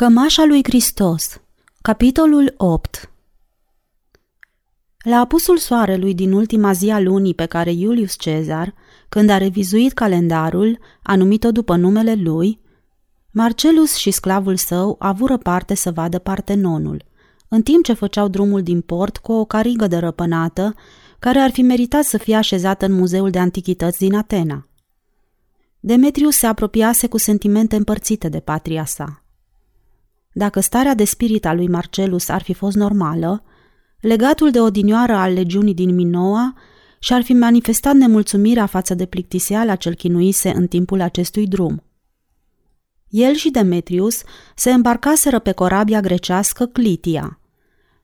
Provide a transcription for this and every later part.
Cămașa lui Hristos Capitolul 8 La apusul soarelui din ultima zi a lunii pe care Iulius Cezar, când a revizuit calendarul, a numit-o după numele lui, Marcelus și sclavul său avură parte să vadă Partenonul, în timp ce făceau drumul din port cu o carigă de răpânată, care ar fi meritat să fie așezată în Muzeul de Antichități din Atena. Demetrius se apropiase cu sentimente împărțite de patria sa. Dacă starea de spirit a lui Marcelus ar fi fost normală, legatul de odinioară al legiunii din Minoa și-ar fi manifestat nemulțumirea față de plictiseala cel chinuise în timpul acestui drum. El și Demetrius se îmbarcaseră pe corabia grecească Clitia,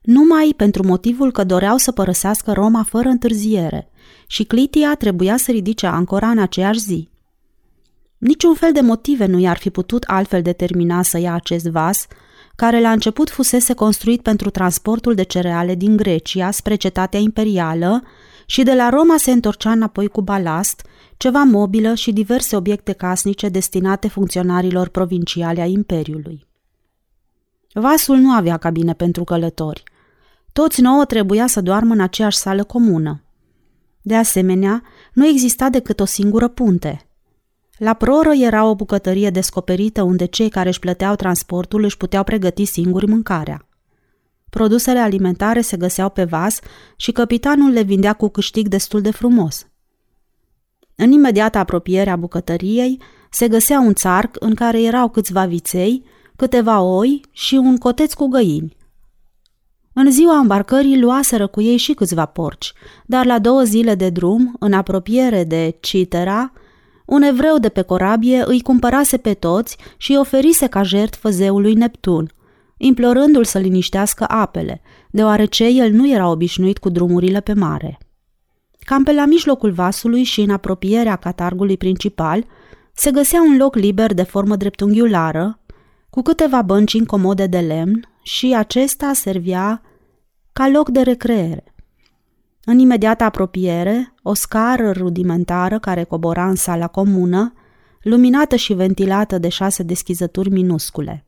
numai pentru motivul că doreau să părăsească Roma fără întârziere și Clitia trebuia să ridice ancora în aceeași zi. Niciun fel de motive nu i-ar fi putut altfel determina să ia acest vas, care la început fusese construit pentru transportul de cereale din Grecia spre cetatea imperială și de la Roma se întorcea înapoi cu balast, ceva mobilă și diverse obiecte casnice destinate funcționarilor provinciale a Imperiului. Vasul nu avea cabine pentru călători. Toți nouă trebuia să doarmă în aceeași sală comună. De asemenea, nu exista decât o singură punte – la proră era o bucătărie descoperită unde cei care își plăteau transportul își puteau pregăti singuri mâncarea. Produsele alimentare se găseau pe vas și capitanul le vindea cu câștig destul de frumos. În imediată apropiere a bucătăriei se găsea un țarc în care erau câțiva viței, câteva oi și un coteț cu găini. În ziua îmbarcării luaseră cu ei și câțiva porci, dar la două zile de drum, în apropiere de Citera, un evreu de pe corabie îi cumpărase pe toți și îi oferise ca jertfă zeului Neptun, implorându-l să liniștească apele, deoarece el nu era obișnuit cu drumurile pe mare. Cam pe la mijlocul vasului și în apropierea catargului principal se găsea un loc liber de formă dreptunghiulară, cu câteva bănci incomode de lemn și acesta servia ca loc de recreere. În imediată apropiere, o scară rudimentară care cobora în sala comună, luminată și ventilată de șase deschizături minuscule.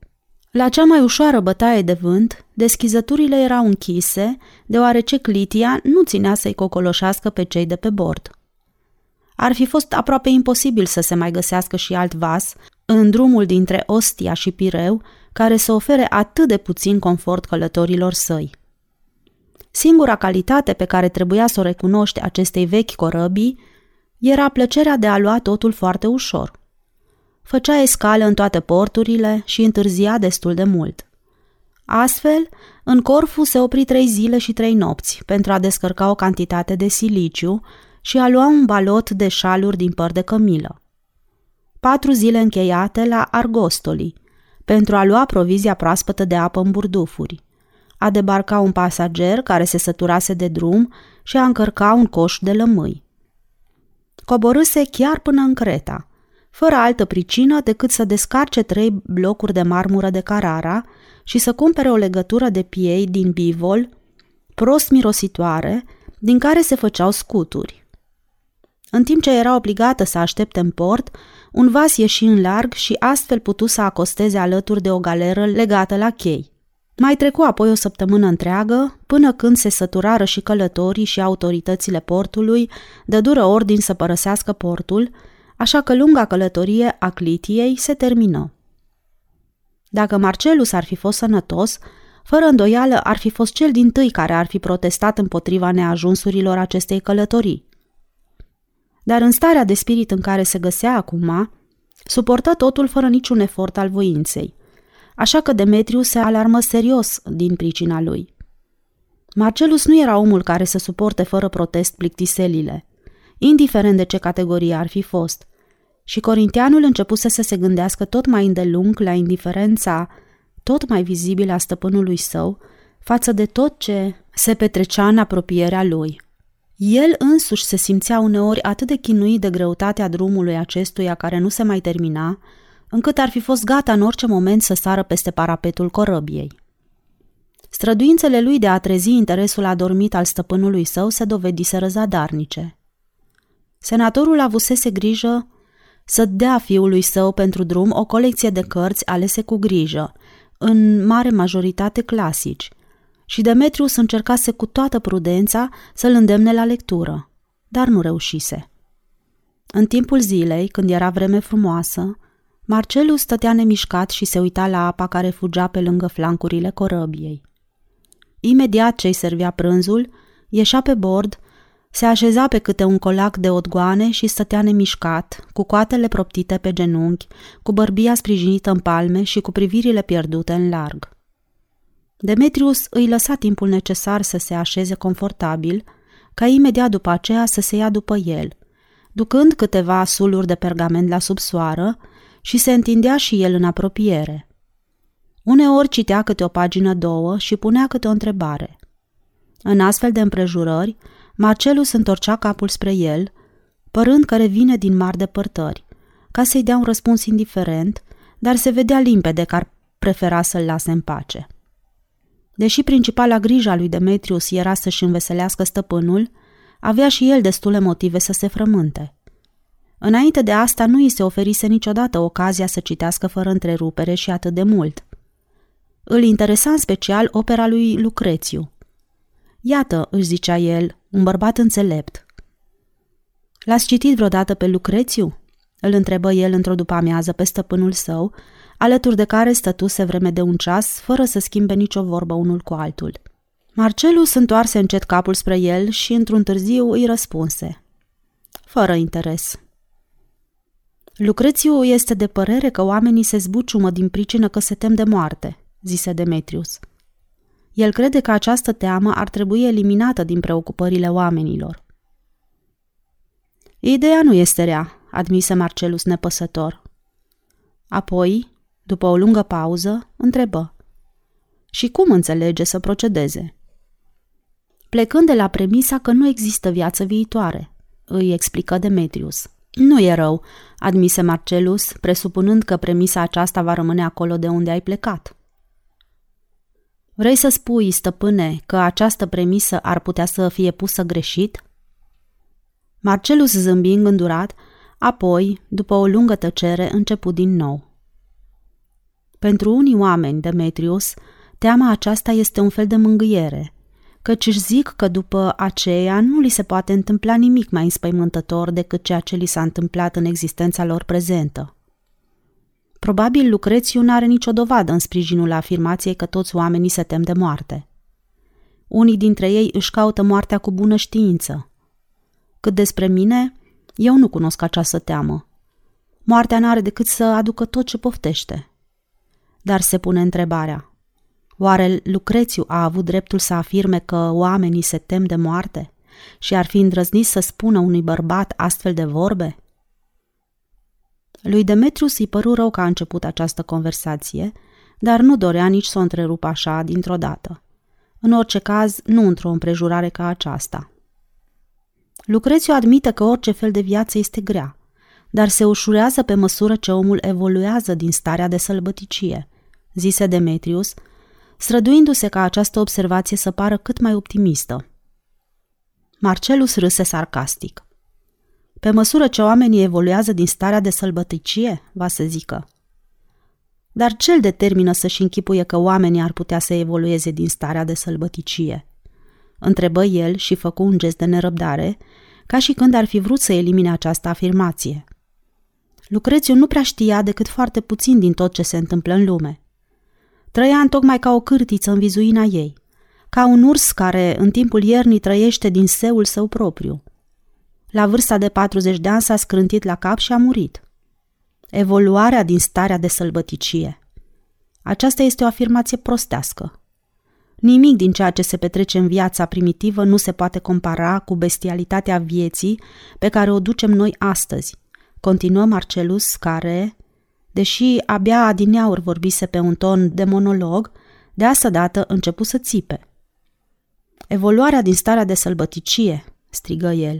La cea mai ușoară bătaie de vânt, deschizăturile erau închise, deoarece Clitia nu ținea să-i cocoloșească pe cei de pe bord. Ar fi fost aproape imposibil să se mai găsească și alt vas în drumul dintre Ostia și Pireu, care să ofere atât de puțin confort călătorilor săi. Singura calitate pe care trebuia să o recunoște acestei vechi corăbii era plăcerea de a lua totul foarte ușor. Făcea escală în toate porturile și întârzia destul de mult. Astfel, în Corfu se opri trei zile și trei nopți pentru a descărca o cantitate de siliciu și a lua un balot de șaluri din păr de cămilă. Patru zile încheiate la Argostoli, pentru a lua provizia proaspătă de apă în burdufuri a debarca un pasager care se săturase de drum și a încărca un coș de lămâi. Coborâse chiar până în Creta, fără altă pricină decât să descarce trei blocuri de marmură de Carara și să cumpere o legătură de piei din bivol, prost mirositoare, din care se făceau scuturi. În timp ce era obligată să aștepte în port, un vas ieși în larg și astfel putu să acosteze alături de o galeră legată la chei. Mai trecu apoi o săptămână întreagă, până când se săturară și călătorii și autoritățile portului, dură ordin să părăsească portul, așa că lunga călătorie a Clitiei se termină. Dacă Marcelus ar fi fost sănătos, fără îndoială ar fi fost cel din tâi care ar fi protestat împotriva neajunsurilor acestei călătorii. Dar în starea de spirit în care se găsea acum, suportă totul fără niciun efort al voinței așa că Demetriu se alarmă serios din pricina lui. Marcelus nu era omul care să suporte fără protest plictiselile, indiferent de ce categorie ar fi fost, și corintianul începuse să se gândească tot mai îndelung la indiferența tot mai vizibilă a stăpânului său față de tot ce se petrecea în apropierea lui. El însuși se simțea uneori atât de chinuit de greutatea drumului acestuia care nu se mai termina, încât ar fi fost gata în orice moment să sară peste parapetul corăbiei. Străduințele lui de a trezi interesul adormit al stăpânului său se dovediseră zadarnice. Senatorul avusese grijă să dea fiului său pentru drum o colecție de cărți alese cu grijă, în mare majoritate clasici, și Demetrius încercase cu toată prudența să-l îndemne la lectură, dar nu reușise. În timpul zilei, când era vreme frumoasă, Marcelus stătea nemișcat și se uita la apa care fugea pe lângă flancurile corăbiei. Imediat ce îi servea prânzul, ieșea pe bord, se așeza pe câte un colac de odgoane și stătea nemișcat, cu coatele proptite pe genunchi, cu bărbia sprijinită în palme și cu privirile pierdute în larg. Demetrius îi lăsa timpul necesar să se așeze confortabil, ca imediat după aceea să se ia după el, ducând câteva suluri de pergament la subsoară și se întindea și el în apropiere. Uneori citea câte o pagină două și punea câte o întrebare. În astfel de împrejurări, Marcelus întorcea capul spre el, părând că revine din mari depărtări, ca să-i dea un răspuns indiferent, dar se vedea limpede că ar prefera să-l lase în pace. Deși principala grijă a lui Demetrius era să-și înveselească stăpânul, avea și el destule motive să se frământe. Înainte de asta nu îi se oferise niciodată ocazia să citească fără întrerupere și atât de mult. Îl interesa în special opera lui Lucrețiu. Iată, își zicea el, un bărbat înțelept. L-ați citit vreodată pe Lucrețiu? Îl întrebă el într-o după-amiază pe stăpânul său, alături de care stătuse vreme de un ceas, fără să schimbe nicio vorbă unul cu altul. Marcelus întoarse încet capul spre el și, într-un târziu, îi răspunse. Fără interes. Lucrețiu este de părere că oamenii se zbuciumă din pricină că se tem de moarte, zise Demetrius. El crede că această teamă ar trebui eliminată din preocupările oamenilor. Ideea nu este rea, admise Marcelus nepăsător. Apoi, după o lungă pauză, întrebă. Și cum înțelege să procedeze? Plecând de la premisa că nu există viață viitoare, îi explică Demetrius. Nu e rău, admise Marcelus, presupunând că premisa aceasta va rămâne acolo de unde ai plecat. Vrei să spui, stăpâne, că această premisă ar putea să fie pusă greșit? Marcelus zâmbi îngândurat, apoi, după o lungă tăcere, început din nou. Pentru unii oameni, Demetrius, teama aceasta este un fel de mângâiere, căci își zic că după aceea nu li se poate întâmpla nimic mai înspăimântător decât ceea ce li s-a întâmplat în existența lor prezentă. Probabil Lucrețiu nu are nicio dovadă în sprijinul afirmației că toți oamenii se tem de moarte. Unii dintre ei își caută moartea cu bună știință. Cât despre mine, eu nu cunosc această teamă. Moartea n-are decât să aducă tot ce poftește. Dar se pune întrebarea. Oare Lucrețiu a avut dreptul să afirme că oamenii se tem de moarte și ar fi îndrăznit să spună unui bărbat astfel de vorbe? Lui Demetrius îi păru rău că a început această conversație, dar nu dorea nici să o întrerupă așa dintr-o dată. În orice caz, nu într-o împrejurare ca aceasta. Lucrețiu admite că orice fel de viață este grea, dar se ușurează pe măsură ce omul evoluează din starea de sălbăticie, zise Demetrius, străduindu-se ca această observație să pară cât mai optimistă. Marcelus râse sarcastic. Pe măsură ce oamenii evoluează din starea de sălbăticie, va să zică. Dar ce îl determină să-și închipuie că oamenii ar putea să evolueze din starea de sălbăticie? Întrebă el și făcu un gest de nerăbdare, ca și când ar fi vrut să elimine această afirmație. Lucrețiu nu prea știa decât foarte puțin din tot ce se întâmplă în lume. Trăia în tocmai ca o cârtiță în vizuina ei, ca un urs care în timpul iernii trăiește din seul său propriu – la vârsta de 40 de ani s-a scrântit la cap și a murit. Evoluarea din starea de sălbăticie. Aceasta este o afirmație prostească. Nimic din ceea ce se petrece în viața primitivă nu se poate compara cu bestialitatea vieții pe care o ducem noi astăzi. Continuă Marcelus, care, deși abia adineauri vorbise pe un ton de monolog, de asta dată început să țipe. Evoluarea din starea de sălbăticie, strigă el.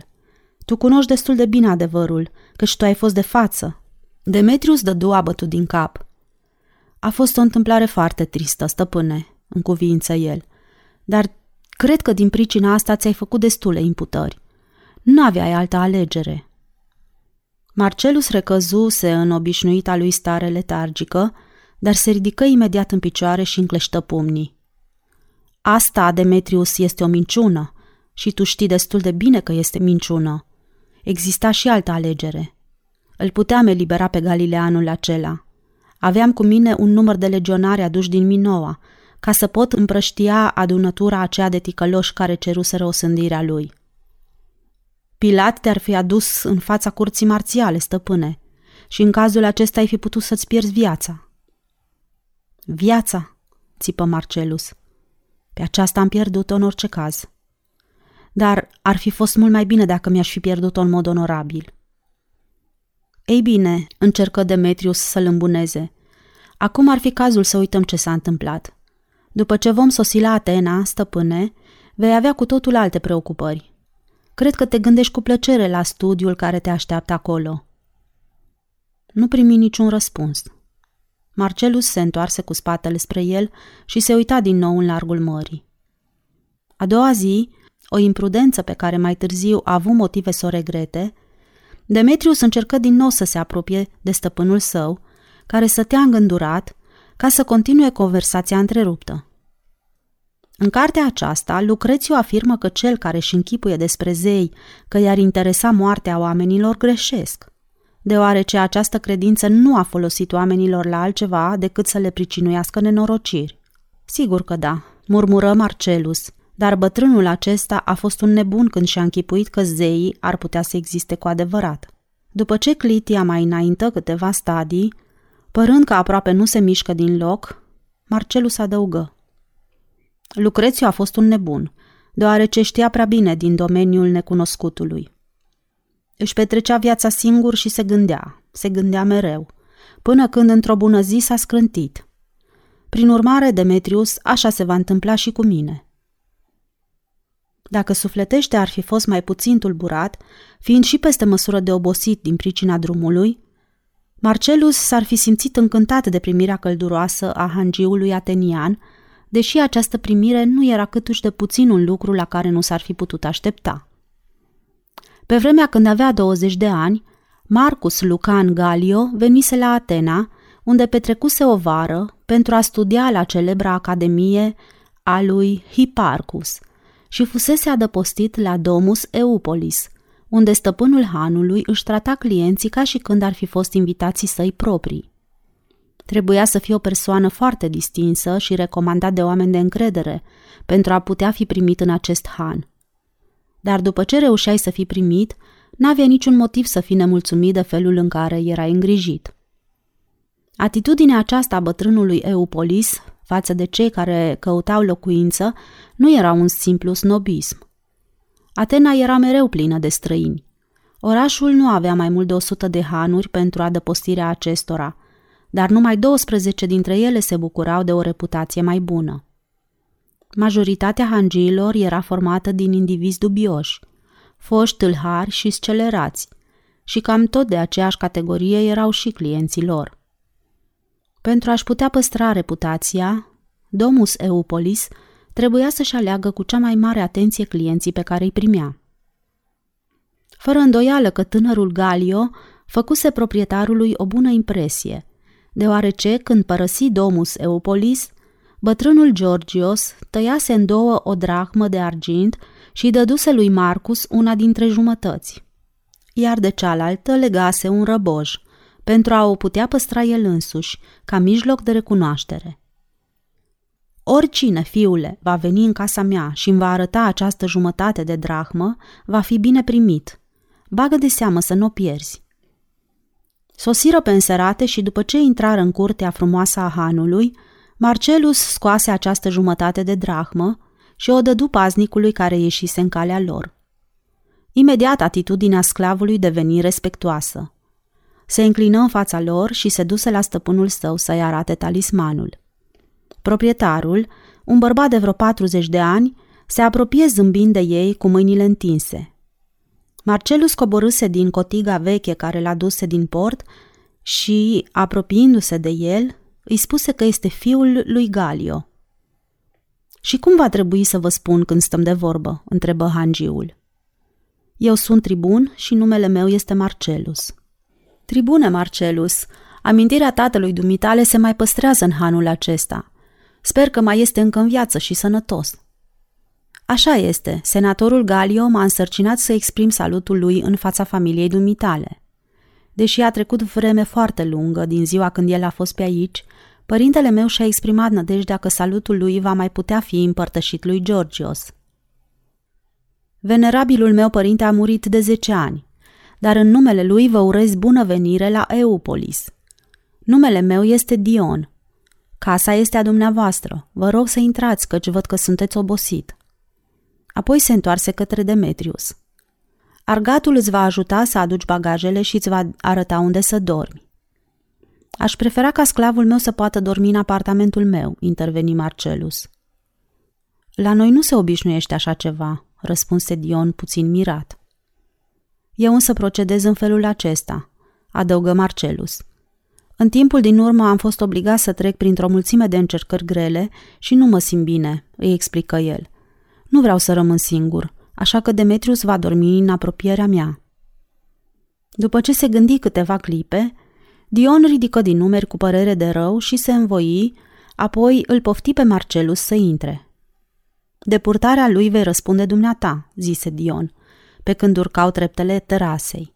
Tu cunoști destul de bine adevărul, căci tu ai fost de față. Demetrius dădu abătut din cap. A fost o întâmplare foarte tristă, stăpâne, în cuvință el, dar cred că din pricina asta ți-ai făcut destule imputări. Nu aveai altă alegere. Marcelus recăzuse în obișnuita lui stare letargică, dar se ridică imediat în picioare și încleștă pumnii. Asta, Demetrius, este o minciună și tu știi destul de bine că este minciună. Exista și altă alegere. Îl puteam elibera pe Galileanul acela. Aveam cu mine un număr de legionari aduși din Minoa, ca să pot împrăștia adunătura aceea de ticăloși care ceruseră osândirea lui. Pilat te-ar fi adus în fața curții marțiale, stăpâne, și în cazul acesta ai fi putut să-ți pierzi viața. Viața, țipă Marcelus. Pe aceasta am pierdut-o în orice caz. Dar ar fi fost mult mai bine dacă mi-aș fi pierdut-o în mod onorabil. Ei bine, încercă Demetrius să-l îmbuneze. Acum ar fi cazul să uităm ce s-a întâmplat. După ce vom sosi la Atena, stăpâne, vei avea cu totul alte preocupări. Cred că te gândești cu plăcere la studiul care te așteaptă acolo. Nu primi niciun răspuns. Marcelus se întoarse cu spatele spre el și se uita din nou în largul mării. A doua zi, o imprudență pe care mai târziu a avut motive să o regrete, Demetrius încercă din nou să se apropie de stăpânul său, care stătea îngândurat, ca să continue conversația întreruptă. În cartea aceasta, Lucrețiu afirmă că cel care își închipuie despre zei că i-ar interesa moartea oamenilor greșesc, deoarece această credință nu a folosit oamenilor la altceva decât să le pricinuiască nenorociri. Sigur că da, murmură Marcelus, dar bătrânul acesta a fost un nebun când și-a închipuit că zeii ar putea să existe cu adevărat. După ce Clitia mai înaintă câteva stadii, părând că aproape nu se mișcă din loc, Marcelus adăugă. Lucrețiu a fost un nebun, deoarece știa prea bine din domeniul necunoscutului. Își petrecea viața singur și se gândea, se gândea mereu, până când într-o bună zi s-a scrântit. Prin urmare, Demetrius, așa se va întâmpla și cu mine – dacă sufletește ar fi fost mai puțin tulburat, fiind și peste măsură de obosit din pricina drumului, Marcelus s-ar fi simțit încântat de primirea călduroasă a hangiului atenian, deși această primire nu era câtuși de puțin un lucru la care nu s-ar fi putut aștepta. Pe vremea când avea 20 de ani, Marcus Lucan Galio venise la Atena, unde petrecuse o vară pentru a studia la celebra academie a lui Hipparchus – și fusese adăpostit la Domus Eupolis, unde stăpânul hanului își trata clienții ca și când ar fi fost invitații săi proprii. Trebuia să fie o persoană foarte distinsă și recomandat de oameni de încredere pentru a putea fi primit în acest han. Dar după ce reușeai să fii primit, n-avea niciun motiv să fii nemulțumit de felul în care era îngrijit. Atitudinea aceasta a bătrânului Eupolis față de cei care căutau locuință nu era un simplu snobism. Atena era mereu plină de străini. Orașul nu avea mai mult de 100 de hanuri pentru adăpostirea acestora, dar numai 12 dintre ele se bucurau de o reputație mai bună. Majoritatea hangiilor era formată din indivizi dubioși, foști tâlhari și scelerați, și cam tot de aceeași categorie erau și clienții lor. Pentru a-și putea păstra reputația, Domus Eupolis trebuia să-și aleagă cu cea mai mare atenție clienții pe care îi primea. Fără îndoială că tânărul Galio făcuse proprietarului o bună impresie, deoarece când părăsi Domus Eupolis, bătrânul Georgios tăiase în două o drachmă de argint și dăduse lui Marcus una dintre jumătăți, iar de cealaltă legase un răboj – pentru a o putea păstra el însuși, ca mijloc de recunoaștere. Oricine, fiule, va veni în casa mea și îmi va arăta această jumătate de drahmă, va fi bine primit. Bagă de seamă să nu o pierzi. Sosiră pe înserate și după ce intrară în curtea frumoasă a hanului, Marcelus scoase această jumătate de drahmă și o dădu paznicului care ieșise în calea lor. Imediat atitudinea sclavului deveni respectuoasă se înclină în fața lor și se duse la stăpânul său să-i arate talismanul. Proprietarul, un bărbat de vreo 40 de ani, se apropie zâmbind de ei cu mâinile întinse. Marcelus coborâse din cotiga veche care l-a duse din port și, apropiindu-se de el, îi spuse că este fiul lui Galio. Și cum va trebui să vă spun când stăm de vorbă?" întrebă hangiul. Eu sunt tribun și numele meu este Marcelus. Tribune Marcelus, Amintirea tatălui dumitale se mai păstrează în hanul acesta. Sper că mai este încă în viață și sănătos. Așa este, senatorul Galio m-a însărcinat să exprim salutul lui în fața familiei dumitale. Deși a trecut vreme foarte lungă din ziua când el a fost pe aici, părintele meu și-a exprimat nădejdea că salutul lui va mai putea fi împărtășit lui Georgios. Venerabilul meu părinte a murit de 10 ani, dar în numele lui vă urez bună venire la Eupolis. Numele meu este Dion. Casa este a dumneavoastră. Vă rog să intrați, căci văd că sunteți obosit. Apoi se întoarse către Demetrius. Argatul îți va ajuta să aduci bagajele și îți va arăta unde să dormi. Aș prefera ca sclavul meu să poată dormi în apartamentul meu, interveni Marcelus. La noi nu se obișnuiește așa ceva, răspunse Dion puțin mirat. Eu însă procedez în felul acesta, adăugă Marcelus. În timpul din urmă am fost obligat să trec printr-o mulțime de încercări grele și nu mă simt bine, îi explică el. Nu vreau să rămân singur, așa că Demetrius va dormi în apropierea mea. După ce se gândi câteva clipe, Dion ridică din numeri cu părere de rău și se învoi, apoi îl pofti pe Marcelus să intre. De purtarea lui vei răspunde dumneata, zise Dion, pe când urcau treptele terasei.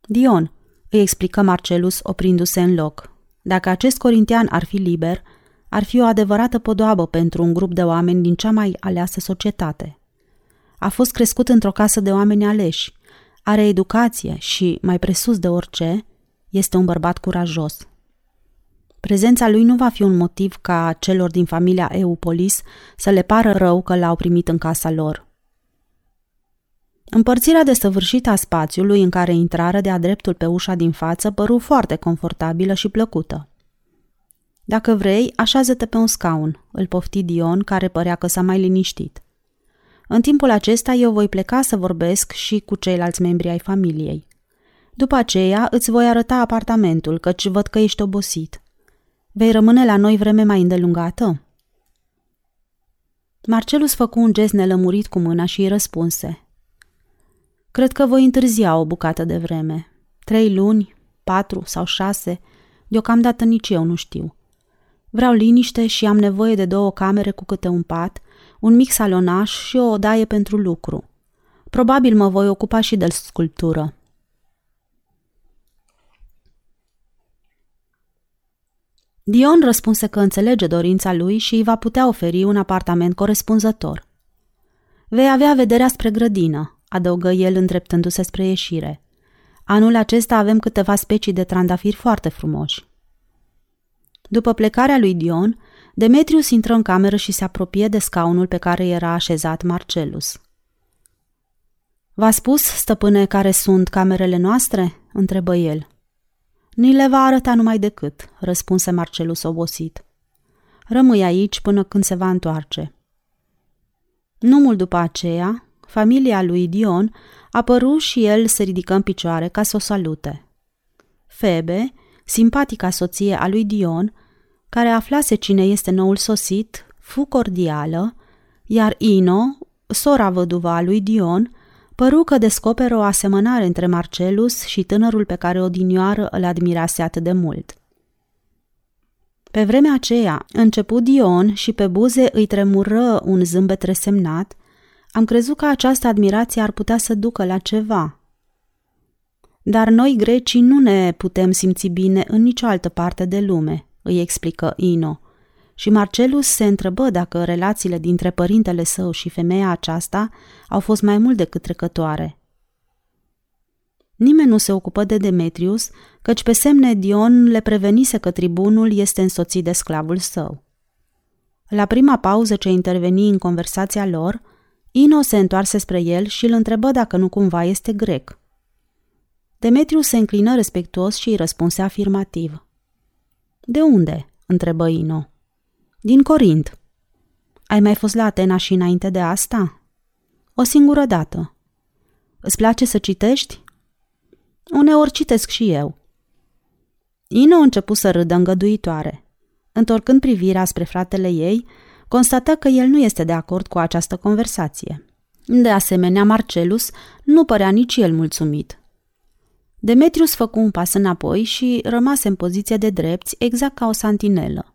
Dion, îi explică Marcelus oprindu-se în loc. Dacă acest corintian ar fi liber, ar fi o adevărată podoabă pentru un grup de oameni din cea mai aleasă societate. A fost crescut într-o casă de oameni aleși, are educație și, mai presus de orice, este un bărbat curajos. Prezența lui nu va fi un motiv ca celor din familia Eupolis să le pară rău că l-au primit în casa lor. Împărțirea desăvârșită a spațiului în care intrară de-a dreptul pe ușa din față păru foarte confortabilă și plăcută. Dacă vrei, așează-te pe un scaun, îl pofti Dion, care părea că s-a mai liniștit. În timpul acesta eu voi pleca să vorbesc și cu ceilalți membri ai familiei. După aceea îți voi arăta apartamentul, căci văd că ești obosit. Vei rămâne la noi vreme mai îndelungată? Marcelus făcu un gest nelămurit cu mâna și îi răspunse. Cred că voi întârzia o bucată de vreme. Trei luni, patru sau șase, deocamdată nici eu nu știu. Vreau liniște și am nevoie de două camere cu câte un pat, un mic salonaș și o odaie pentru lucru. Probabil mă voi ocupa și de sculptură. Dion răspunse că înțelege dorința lui și îi va putea oferi un apartament corespunzător. Vei avea vederea spre grădină, adăugă el îndreptându-se spre ieșire. Anul acesta avem câteva specii de trandafiri foarte frumoși. După plecarea lui Dion, Demetrius intră în cameră și se apropie de scaunul pe care era așezat Marcelus. V-a spus, stăpâne, care sunt camerele noastre?" întrebă el. Ni le va arăta numai decât, răspunse Marcelus obosit. Rămâi aici până când se va întoarce. Nu mult după aceea, familia lui Dion apăru și el se ridică în picioare ca să o salute. Febe, simpatica soție a lui Dion, care aflase cine este noul sosit, fu cordială, iar Ino, sora văduva a lui Dion, păru că descoperă o asemănare între Marcelus și tânărul pe care odinioară îl admirase atât de mult. Pe vremea aceea, început Dion și pe buze îi tremură un zâmbet resemnat, am crezut că această admirație ar putea să ducă la ceva. Dar noi grecii nu ne putem simți bine în nicio altă parte de lume, îi explică Ino. Și Marcelus se întrebă dacă relațiile dintre părintele său și femeia aceasta au fost mai mult decât trecătoare. Nimeni nu se ocupă de Demetrius, căci pe semne Dion le prevenise că tribunul este însoțit de sclavul său. La prima pauză ce interveni în conversația lor, Ino se întoarse spre el și îl întrebă dacă nu cumva este grec. Demetrius se înclină respectuos și îi răspunse afirmativ. De unde?" întrebă Ino. Din Corint. Ai mai fost la Atena și înainte de asta? O singură dată. Îți place să citești? Uneori citesc și eu. Ino a început să râdă îngăduitoare. Întorcând privirea spre fratele ei, constată că el nu este de acord cu această conversație. De asemenea, Marcelus nu părea nici el mulțumit. Demetrius făcu un pas înapoi și rămase în poziție de drepți, exact ca o santinelă.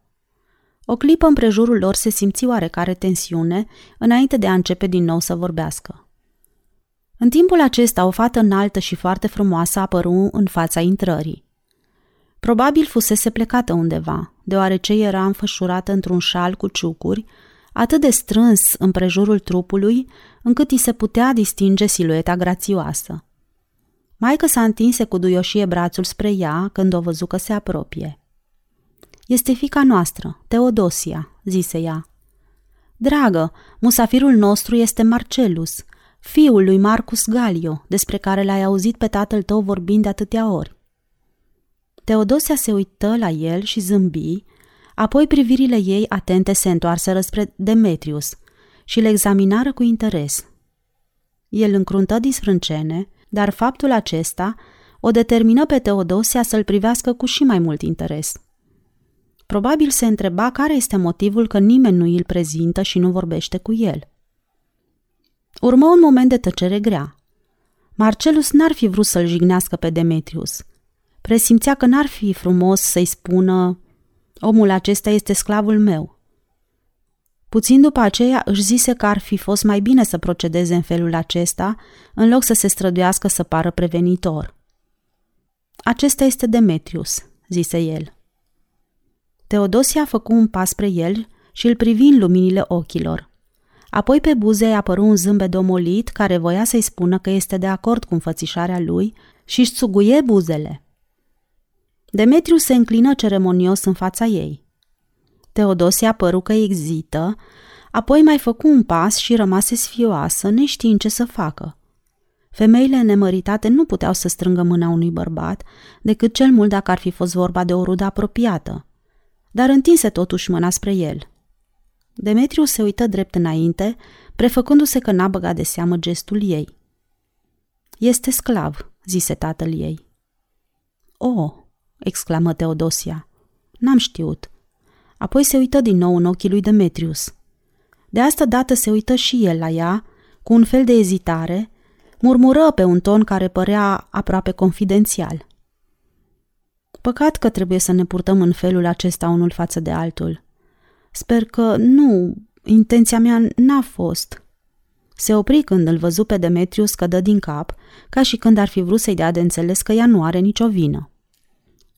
O clipă împrejurul lor se simți oarecare tensiune, înainte de a începe din nou să vorbească. În timpul acesta, o fată înaltă și foarte frumoasă apăru în fața intrării. Probabil fusese plecată undeva, deoarece era înfășurată într-un șal cu ciucuri, atât de strâns împrejurul trupului, încât îi se putea distinge silueta grațioasă. Maica s-a întinse cu duioșie brațul spre ea când o văzu că se apropie. Este fica noastră, Teodosia, zise ea. Dragă, musafirul nostru este Marcelus, fiul lui Marcus Galio, despre care l-ai auzit pe tatăl tău vorbind de atâtea ori. Teodosia se uită la el și zâmbi, apoi privirile ei atente se întoarseră spre Demetrius și le examinară cu interes. El încruntă disfrâncene, dar faptul acesta o determină pe Teodosia să-l privească cu și mai mult interes. Probabil se întreba care este motivul că nimeni nu îl prezintă și nu vorbește cu el. Urmă un moment de tăcere grea. Marcelus n-ar fi vrut să-l jignească pe Demetrius. Presimțea că n-ar fi frumos să-i spună omul acesta este sclavul meu. Puțin după aceea își zise că ar fi fost mai bine să procedeze în felul acesta, în loc să se străduiască să pară prevenitor. Acesta este Demetrius, zise el. Teodosia făcu un pas spre el și îl privi în luminile ochilor. Apoi pe buze i-a apăru un zâmbet domolit care voia să-i spună că este de acord cu înfățișarea lui și își țuguie buzele. Demetriu se înclină ceremonios în fața ei. Teodosia păru că exită, apoi mai făcu un pas și rămase sfioasă, neștiind ce să facă. Femeile nemăritate nu puteau să strângă mâna unui bărbat, decât cel mult dacă ar fi fost vorba de o rudă apropiată. Dar întinse totuși mâna spre el. Demetriu se uită drept înainte, prefăcându-se că n-a băgat de seamă gestul ei. Este sclav, zise tatăl ei. O, exclamă Teodosia. N-am știut. Apoi se uită din nou în ochii lui Demetrius. De asta dată se uită și el la ea, cu un fel de ezitare, murmură pe un ton care părea aproape confidențial. Păcat că trebuie să ne purtăm în felul acesta unul față de altul. Sper că nu, intenția mea n-a fost. Se opri când îl văzu pe Demetrius că dă din cap, ca și când ar fi vrut să-i dea de înțeles că ea nu are nicio vină.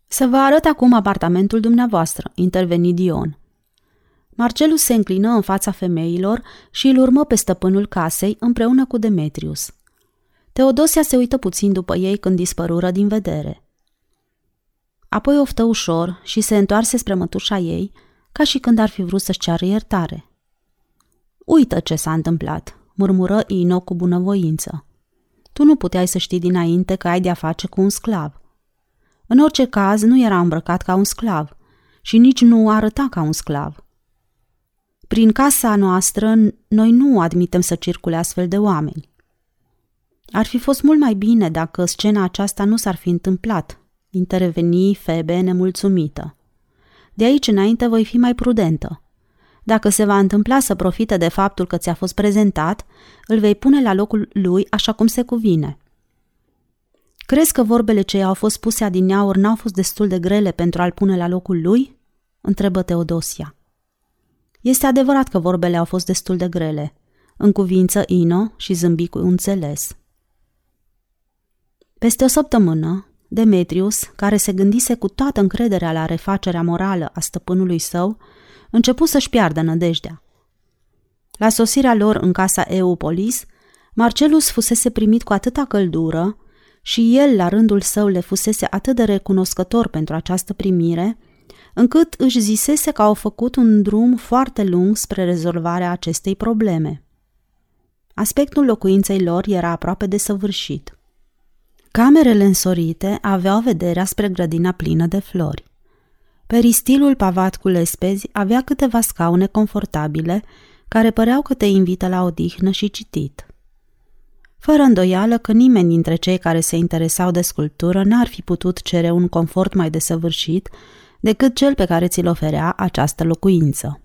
Să vă arăt acum apartamentul dumneavoastră, interveni Dion. Marcelus se înclină în fața femeilor și îl urmă pe stăpânul casei împreună cu Demetrius. Teodosia se uită puțin după ei când dispărură din vedere. Apoi oftă ușor și se întoarse spre mătușa ei, ca și când ar fi vrut să-și ceară iertare. Uită ce s-a întâmplat, murmură Ino cu bunăvoință. Tu nu puteai să știi dinainte că ai de-a face cu un sclav. În orice caz, nu era îmbrăcat ca un sclav și nici nu arăta ca un sclav. Prin casa noastră, noi nu admitem să circule astfel de oameni. Ar fi fost mult mai bine dacă scena aceasta nu s-ar fi întâmplat, interveni Febe nemulțumită. De aici înainte voi fi mai prudentă. Dacă se va întâmpla să profite de faptul că ți-a fost prezentat, îl vei pune la locul lui așa cum se cuvine – Crezi că vorbele ce i-au fost puse adineauri n-au fost destul de grele pentru a-l pune la locul lui? întrebă Teodosia. Este adevărat că vorbele au fost destul de grele, în cuvință Ino și zâmbi cu înțeles. Peste o săptămână, Demetrius, care se gândise cu toată încrederea la refacerea morală a stăpânului său, începu să-și piardă nădejdea. La sosirea lor în casa Eupolis, Marcelus fusese primit cu atâta căldură și el, la rândul său, le fusese atât de recunoscător pentru această primire, încât își zisese că au făcut un drum foarte lung spre rezolvarea acestei probleme. Aspectul locuinței lor era aproape de săvârșit. Camerele însorite aveau vederea spre grădina plină de flori. Peristilul pavat cu lespezi avea câteva scaune confortabile care păreau că te invită la odihnă și citit. Fără îndoială că nimeni dintre cei care se interesau de sculptură n-ar fi putut cere un confort mai desăvârșit decât cel pe care ți-l oferea această locuință.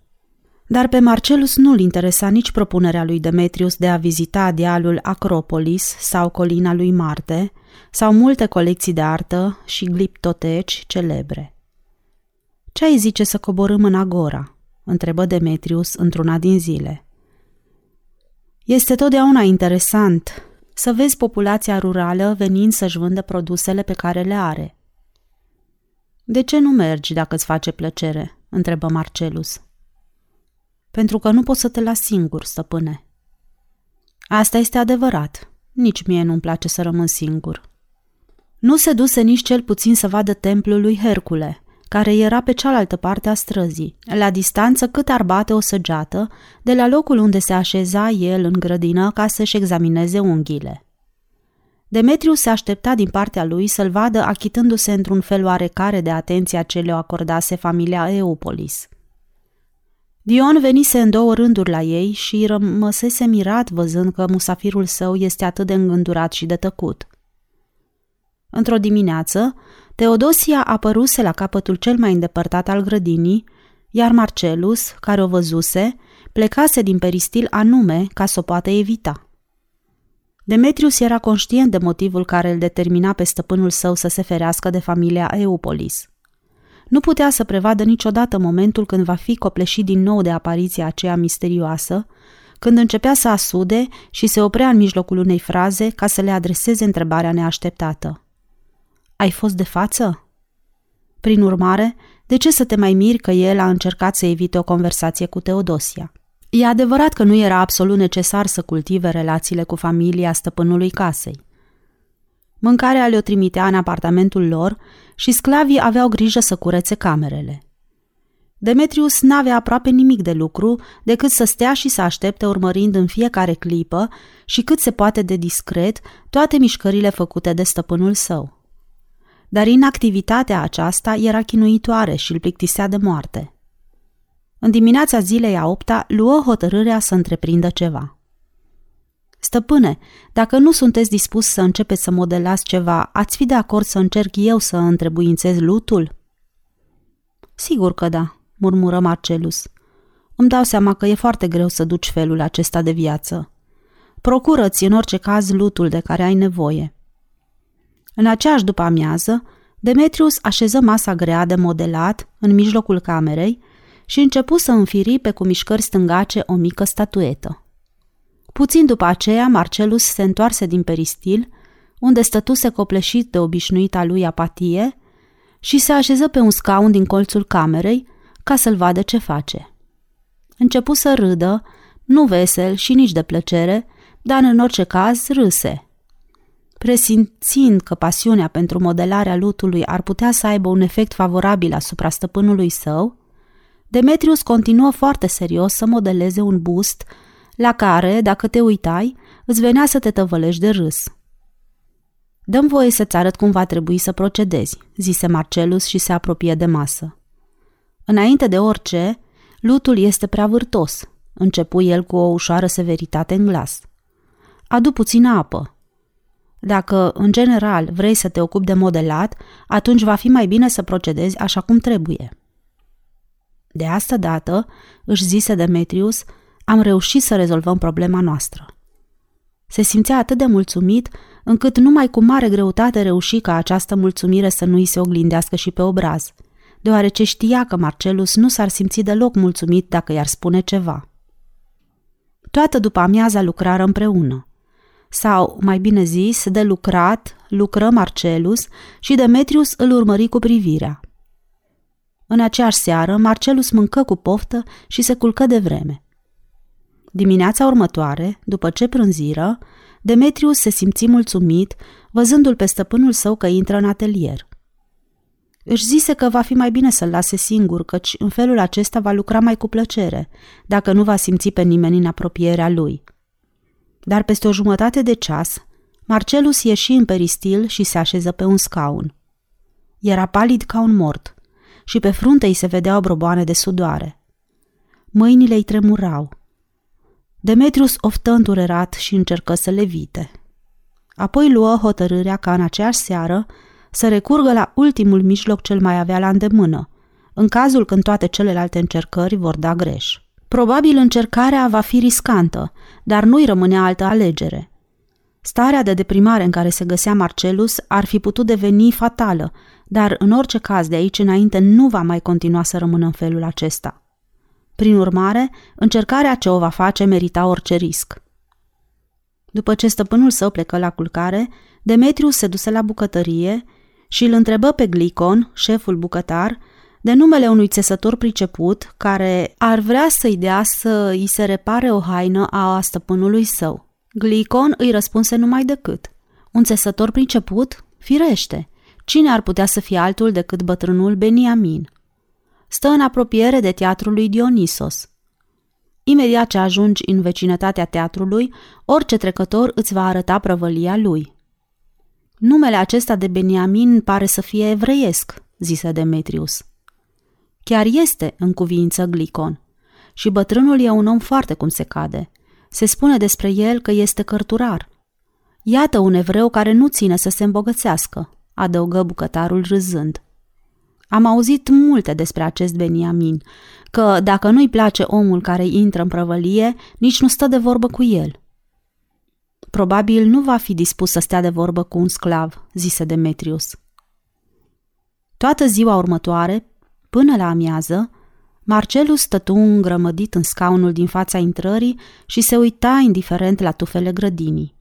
Dar pe Marcelus nu-l interesa nici propunerea lui Demetrius de a vizita dealul Acropolis sau colina lui Marte, sau multe colecții de artă și gliptoteci celebre. Ce ai zice să coborâm în Agora?" întrebă Demetrius într-una din zile. Este totdeauna interesant să vezi populația rurală venind să-și vândă produsele pe care le are. De ce nu mergi dacă îți face plăcere?" întrebă Marcelus. Pentru că nu poți să te las singur, stăpâne. Asta este adevărat. Nici mie nu-mi place să rămân singur. Nu se duse nici cel puțin să vadă templul lui Hercule, care era pe cealaltă parte a străzii, la distanță cât ar bate o săgeată de la locul unde se așeza el în grădină ca să-și examineze unghiile. Demetriu se aștepta din partea lui să-l vadă achitându-se într-un fel oarecare de atenția ce le acordase familia Eupolis. Dion venise în două rânduri la ei și rămăsese mirat văzând că musafirul său este atât de îngândurat și de tăcut. Într-o dimineață, Teodosia apăruse la capătul cel mai îndepărtat al grădinii, iar Marcelus, care o văzuse, plecase din peristil anume ca să o poată evita. Demetrius era conștient de motivul care îl determina pe stăpânul său să se ferească de familia Eupolis. Nu putea să prevadă niciodată momentul când va fi copleșit din nou de apariția aceea misterioasă, când începea să asude și se oprea în mijlocul unei fraze ca să le adreseze întrebarea neașteptată. Ai fost de față? Prin urmare, de ce să te mai miri că el a încercat să evite o conversație cu Teodosia? E adevărat că nu era absolut necesar să cultive relațiile cu familia stăpânului casei. Mâncarea le-o trimitea în apartamentul lor și sclavii aveau grijă să curețe camerele. Demetrius n-avea aproape nimic de lucru decât să stea și să aștepte urmărind în fiecare clipă și cât se poate de discret toate mișcările făcute de stăpânul său dar inactivitatea aceasta era chinuitoare și îl plictisea de moarte. În dimineața zilei a opta luă hotărârea să întreprindă ceva. Stăpâne, dacă nu sunteți dispus să începeți să modelați ceva, ați fi de acord să încerc eu să întrebuințez lutul? Sigur că da, murmură Marcelus. Îmi dau seama că e foarte greu să duci felul acesta de viață. Procură-ți în orice caz lutul de care ai nevoie. În aceeași după amiază, Demetrius așeză masa grea de modelat în mijlocul camerei și începu să înfiripe cu mișcări stângace o mică statuetă. Puțin după aceea, Marcelus se întoarse din peristil, unde stătuse copleșit de obișnuita lui apatie, și se așeză pe un scaun din colțul camerei ca să-l vadă ce face. Începu să râdă, nu vesel și nici de plăcere, dar în orice caz râse – Presimțind că pasiunea pentru modelarea lutului ar putea să aibă un efect favorabil asupra stăpânului său, Demetrius continuă foarte serios să modeleze un bust la care, dacă te uitai, îți venea să te tăvălești de râs. Dăm voie să-ți arăt cum va trebui să procedezi, zise Marcelus și se apropie de masă. Înainte de orice, lutul este prea vârtos, începu el cu o ușoară severitate în glas. Adu puțină apă, dacă, în general, vrei să te ocupi de modelat, atunci va fi mai bine să procedezi așa cum trebuie. De asta dată, își zise Demetrius, am reușit să rezolvăm problema noastră. Se simțea atât de mulțumit, încât numai cu mare greutate reuși ca această mulțumire să nu îi se oglindească și pe obraz, deoarece știa că Marcelus nu s-ar simți deloc mulțumit dacă i-ar spune ceva. Toată după amiaza lucrară împreună sau, mai bine zis, de lucrat, lucră Marcelus și Demetrius îl urmări cu privirea. În aceeași seară, Marcelus mâncă cu poftă și se culcă de vreme. Dimineața următoare, după ce prânziră, Demetrius se simți mulțumit, văzându-l pe stăpânul său că intră în atelier. Își zise că va fi mai bine să-l lase singur, căci în felul acesta va lucra mai cu plăcere, dacă nu va simți pe nimeni în apropierea lui – dar peste o jumătate de ceas, Marcelus ieși în peristil și se așeză pe un scaun. Era palid ca un mort și pe frunte îi se vedeau broboane de sudoare. Mâinile îi tremurau. Demetrius oftă înturerat și încercă să le vite. Apoi luă hotărârea ca în aceeași seară să recurgă la ultimul mijloc cel mai avea la îndemână, în cazul când toate celelalte încercări vor da greș. Probabil încercarea va fi riscantă, dar nu-i rămâne altă alegere. Starea de deprimare în care se găsea Marcelus ar fi putut deveni fatală, dar în orice caz de aici înainte nu va mai continua să rămână în felul acesta. Prin urmare, încercarea ce o va face merita orice risc. După ce stăpânul său plecă la culcare, Demetrius se duse la bucătărie și îl întrebă pe Glicon, șeful bucătar, de numele unui țesător priceput care ar vrea să-i dea să îi se repare o haină a stăpânului său. Glicon îi răspunse numai decât. Un țesător priceput? Firește! Cine ar putea să fie altul decât bătrânul Beniamin? Stă în apropiere de teatrul lui Dionisos. Imediat ce ajungi în vecinătatea teatrului, orice trecător îți va arăta prăvălia lui. Numele acesta de Beniamin pare să fie evreiesc, zise Demetrius. Chiar este, în cuvință Glicon. Și bătrânul e un om foarte cum se cade. Se spune despre el că este cărturar. Iată un evreu care nu ține să se îmbogățească, adăugă bucătarul râzând. Am auzit multe despre acest Beniamin, că dacă nu-i place omul care intră în prăvălie, nici nu stă de vorbă cu el. Probabil nu va fi dispus să stea de vorbă cu un sclav, zise Demetrius. Toată ziua următoare, până la amiază, Marcelus stătu îngrămădit în scaunul din fața intrării și se uita indiferent la tufele grădinii.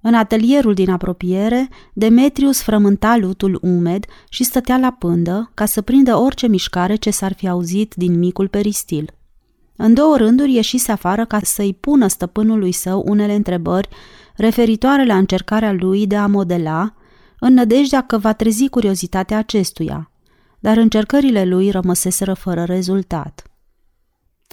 În atelierul din apropiere, Demetrius frământa lutul umed și stătea la pândă ca să prindă orice mișcare ce s-ar fi auzit din micul peristil. În două rânduri ieșise afară ca să-i pună stăpânului său unele întrebări referitoare la încercarea lui de a modela, în nădejdea că va trezi curiozitatea acestuia, dar încercările lui rămăseseră fără rezultat.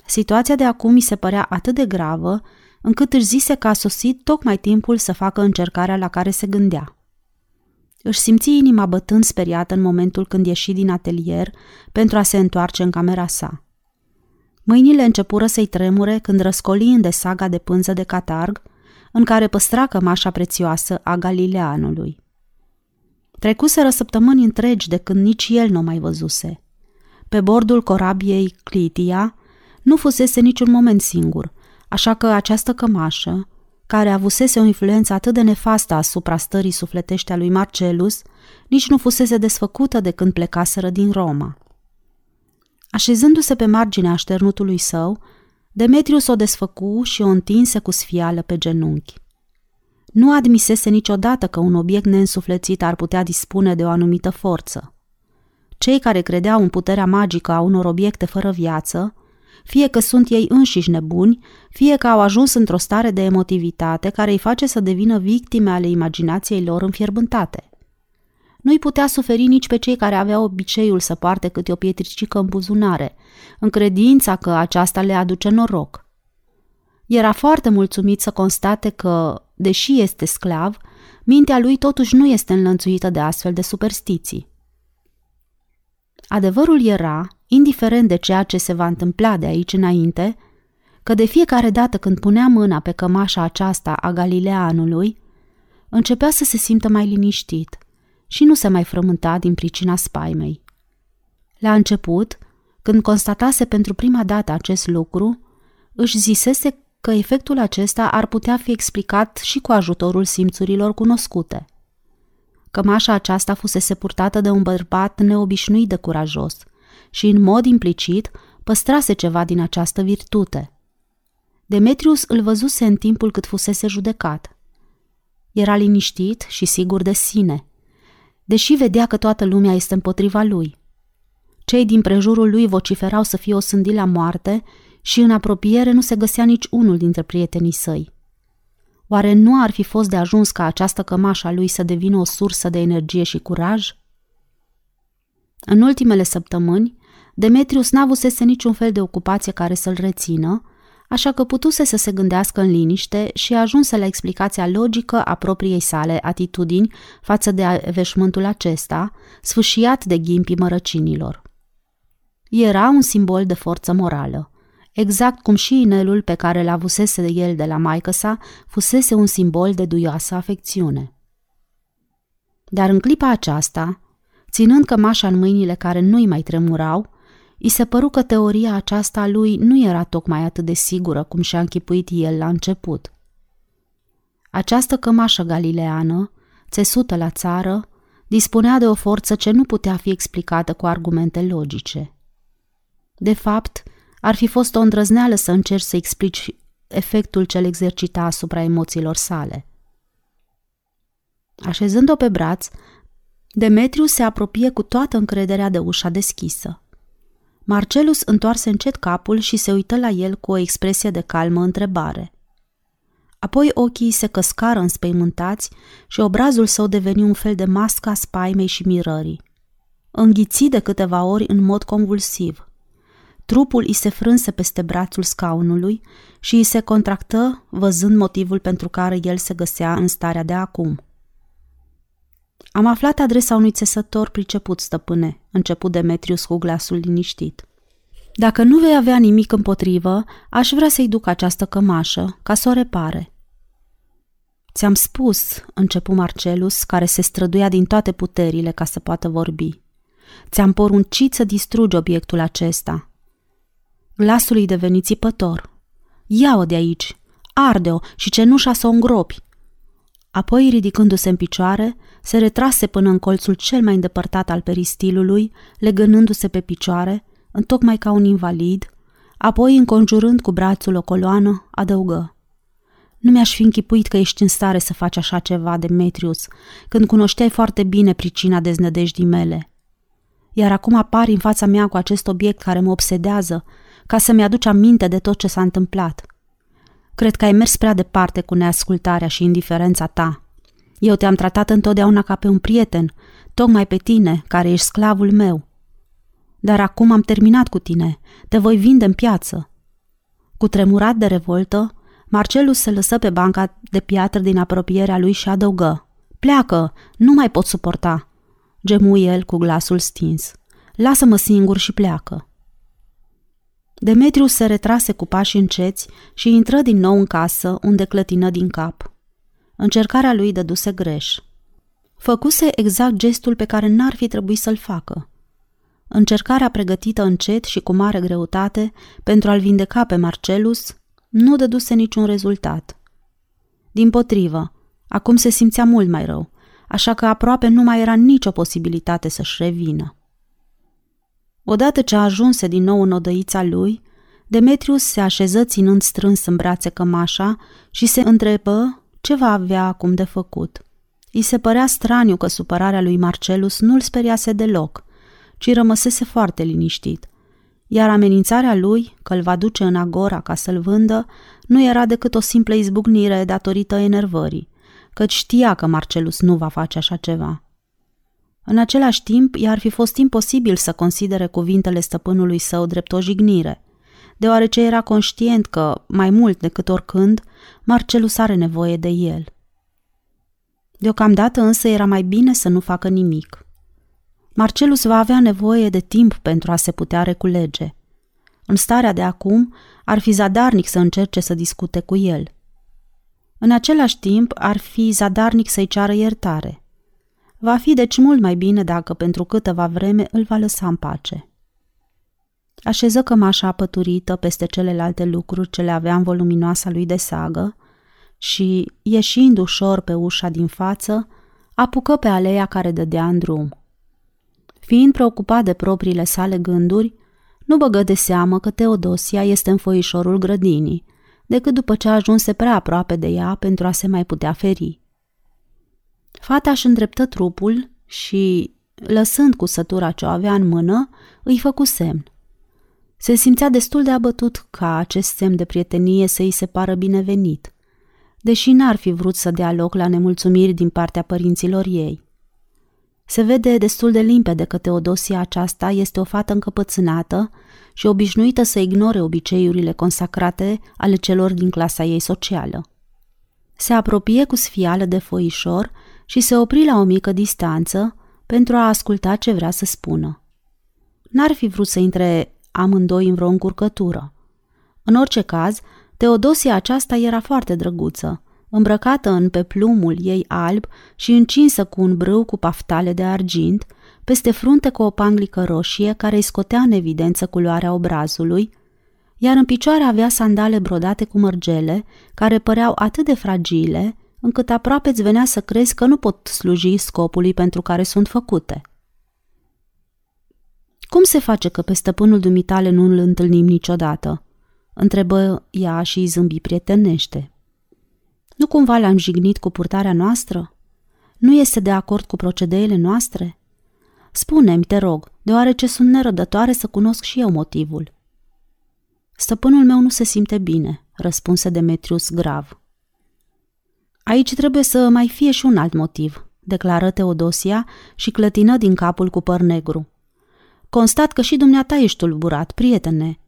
Situația de acum mi se părea atât de gravă încât își zise că a sosit tocmai timpul să facă încercarea la care se gândea. Își simți inima bătând speriată în momentul când ieși din atelier pentru a se întoarce în camera sa. Mâinile începură să-i tremure când răscoli în desaga de pânză de catarg, în care păstra cămașa prețioasă a Galileanului. Trecuseră săptămâni întregi de când nici el nu mai văzuse. Pe bordul corabiei Clitia nu fusese niciun moment singur, așa că această cămașă, care avusese o influență atât de nefastă asupra stării sufletește a lui Marcelus, nici nu fusese desfăcută de când plecaseră din Roma. Așezându-se pe marginea așternutului său, Demetrius o desfăcu și o întinse cu sfială pe genunchi. Nu admisese niciodată că un obiect neînsuflețit ar putea dispune de o anumită forță. Cei care credeau în puterea magică a unor obiecte fără viață fie că sunt ei înșiși nebuni, fie că au ajuns într-o stare de emotivitate care îi face să devină victime ale imaginației lor înfierbântate. Nu-i putea suferi nici pe cei care aveau obiceiul să poarte câte o pietricică în buzunare, în credința că aceasta le aduce noroc. Era foarte mulțumit să constate că, deși este sclav, mintea lui totuși nu este înlănțuită de astfel de superstiții. Adevărul era indiferent de ceea ce se va întâmpla de aici înainte, că de fiecare dată când punea mâna pe cămașa aceasta a Galileanului, începea să se simtă mai liniștit și nu se mai frământa din pricina spaimei. La început, când constatase pentru prima dată acest lucru, își zisese că efectul acesta ar putea fi explicat și cu ajutorul simțurilor cunoscute. Cămașa aceasta fusese purtată de un bărbat neobișnuit de curajos – și în mod implicit păstrase ceva din această virtute. Demetrius îl văzuse în timpul cât fusese judecat. Era liniștit și sigur de sine, deși vedea că toată lumea este împotriva lui. Cei din prejurul lui vociferau să fie osândit la moarte și în apropiere nu se găsea nici unul dintre prietenii săi. Oare nu ar fi fost de ajuns ca această cămașă a lui să devină o sursă de energie și curaj? În ultimele săptămâni, Demetrius n-avusese niciun fel de ocupație care să-l rețină, așa că putuse să se gândească în liniște și ajunse la explicația logică a propriei sale atitudini față de veșmântul acesta, sfâșiat de ghimpii mărăcinilor. Era un simbol de forță morală, exact cum și inelul pe care l avusese el de la maică sa fusese un simbol de duioasă afecțiune. Dar în clipa aceasta, ținând cămașa în mâinile care nu-i mai tremurau, I se păru că teoria aceasta a lui nu era tocmai atât de sigură cum și-a închipuit el la început. Această cămașă galileană, țesută la țară, dispunea de o forță ce nu putea fi explicată cu argumente logice. De fapt, ar fi fost o îndrăzneală să încerci să explici efectul ce l exercita asupra emoțiilor sale. Așezând-o pe braț, Demetriu se apropie cu toată încrederea de ușa deschisă. Marcelus întoarse încet capul și se uită la el cu o expresie de calmă întrebare. Apoi ochii se căscară înspăimântați și obrazul său deveni un fel de masca spaimei și mirării. Înghiți de câteva ori în mod convulsiv. Trupul îi se frânse peste brațul scaunului și îi se contractă, văzând motivul pentru care el se găsea în starea de acum. Am aflat adresa unui țesător priceput, stăpâne, început Demetrius cu glasul liniștit. Dacă nu vei avea nimic împotrivă, aș vrea să-i duc această cămașă, ca să o repare. Ți-am spus, începu Marcelus, care se străduia din toate puterile ca să poată vorbi. Ți-am poruncit să distrugi obiectul acesta. Glasul îi deveni țipător. Ia-o de aici, arde-o și cenușa să o îngropi. Apoi, ridicându-se în picioare, se retrase până în colțul cel mai îndepărtat al peristilului, legănându-se pe picioare, întocmai ca un invalid, apoi, înconjurând cu brațul o coloană, adăugă. Nu mi-aș fi închipuit că ești în stare să faci așa ceva, Demetrius, când cunoșteai foarte bine pricina deznădejdii mele. Iar acum apari în fața mea cu acest obiect care mă obsedează, ca să-mi aduci aminte de tot ce s-a întâmplat. Cred că ai mers prea departe cu neascultarea și indiferența ta. Eu te-am tratat întotdeauna ca pe un prieten, tocmai pe tine, care ești sclavul meu. Dar acum am terminat cu tine, te voi vinde în piață. Cu tremurat de revoltă, Marcelus se lăsă pe banca de piatră din apropierea lui și adăugă. Pleacă, nu mai pot suporta. Gemu el cu glasul stins. Lasă-mă singur și pleacă. Demetriu se retrase cu pași înceți și intră din nou în casă, unde clătină din cap. Încercarea lui dăduse greș. Făcuse exact gestul pe care n-ar fi trebuit să-l facă. Încercarea pregătită încet și cu mare greutate pentru a-l vindeca pe Marcelus nu dăduse niciun rezultat. Din potrivă, acum se simțea mult mai rău, așa că aproape nu mai era nicio posibilitate să-și revină. Odată ce ajunse din nou în odăița lui, Demetrius se așeză ținând strâns în brațe cămașa și se întrebă ce va avea acum de făcut. I se părea straniu că supărarea lui Marcelus nu-l speriase deloc, ci rămăsese foarte liniștit. Iar amenințarea lui, că îl va duce în agora ca să-l vândă, nu era decât o simplă izbucnire datorită enervării, căci știa că Marcelus nu va face așa ceva. În același timp, i-ar fi fost imposibil să considere cuvintele stăpânului său drept o jignire, deoarece era conștient că, mai mult decât oricând, Marcelus are nevoie de el. Deocamdată însă era mai bine să nu facă nimic. Marcelus va avea nevoie de timp pentru a se putea reculege. În starea de acum, ar fi zadarnic să încerce să discute cu el. În același timp, ar fi zadarnic să-i ceară iertare – Va fi deci mult mai bine dacă pentru câteva vreme îl va lăsa în pace. Așeză cămașa păturită peste celelalte lucruri ce le avea în voluminoasa lui de sagă și, ieșind ușor pe ușa din față, apucă pe aleea care dădea în drum. Fiind preocupat de propriile sale gânduri, nu băgă de seamă că Teodosia este în foișorul grădinii, decât după ce ajunse prea aproape de ea pentru a se mai putea feri. Fata își îndreptă trupul și, lăsând cu sătura ce o avea în mână, îi făcu semn. Se simțea destul de abătut ca acest semn de prietenie să îi se pară binevenit, deși n-ar fi vrut să dea loc la nemulțumiri din partea părinților ei. Se vede destul de limpede că Teodosia aceasta este o fată încăpățânată și obișnuită să ignore obiceiurile consacrate ale celor din clasa ei socială. Se apropie cu sfială de foișor și se opri la o mică distanță pentru a asculta ce vrea să spună. N-ar fi vrut să intre amândoi în vreo încurcătură. În orice caz, Teodosia aceasta era foarte drăguță, îmbrăcată în peplumul ei alb și încinsă cu un brâu cu paftale de argint, peste frunte cu o panglică roșie care îi scotea în evidență culoarea obrazului, iar în picioare avea sandale brodate cu mărgele, care păreau atât de fragile, încât aproape îți venea să crezi că nu pot sluji scopului pentru care sunt făcute. Cum se face că pe stăpânul dumitale nu îl întâlnim niciodată?" întrebă ea și îi zâmbi prietenește. Nu cumva l-am jignit cu purtarea noastră? Nu este de acord cu procedeile noastre? Spune-mi, te rog, deoarece sunt nerădătoare să cunosc și eu motivul. Stăpânul meu nu se simte bine, răspunse Demetrius grav. Aici trebuie să mai fie și un alt motiv, declară Teodosia și clătină din capul cu păr negru. Constat că și dumneata ești tulburat, prietene.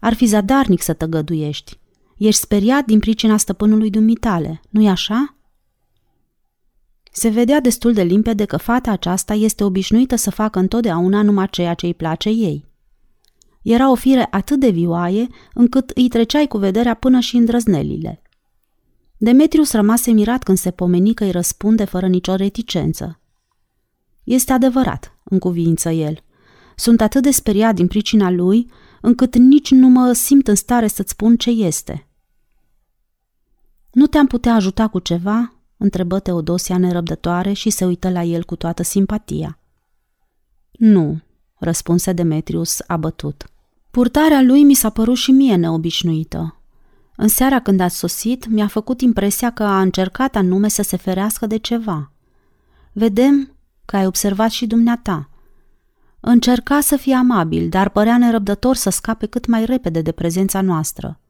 Ar fi zadarnic să tăgăduiești. Ești speriat din pricina stăpânului dumitale, nu-i așa? Se vedea destul de limpede că fata aceasta este obișnuită să facă întotdeauna numai ceea ce îi place ei. Era o fire atât de vioaie încât îi treceai cu vederea până și îndrăznelile. Demetrius rămase mirat când se pomeni că îi răspunde fără nicio reticență. Este adevărat, în cuvință el. Sunt atât de speriat din pricina lui, încât nici nu mă simt în stare să-ți spun ce este. Nu te-am putea ajuta cu ceva?" întrebă Teodosia nerăbdătoare și se uită la el cu toată simpatia. Nu, răspunse Demetrius abătut. Purtarea lui mi s-a părut și mie neobișnuită. În seara când a sosit, mi-a făcut impresia că a încercat anume să se ferească de ceva. Vedem că ai observat și dumneata. Încerca să fie amabil, dar părea nerăbdător să scape cât mai repede de prezența noastră.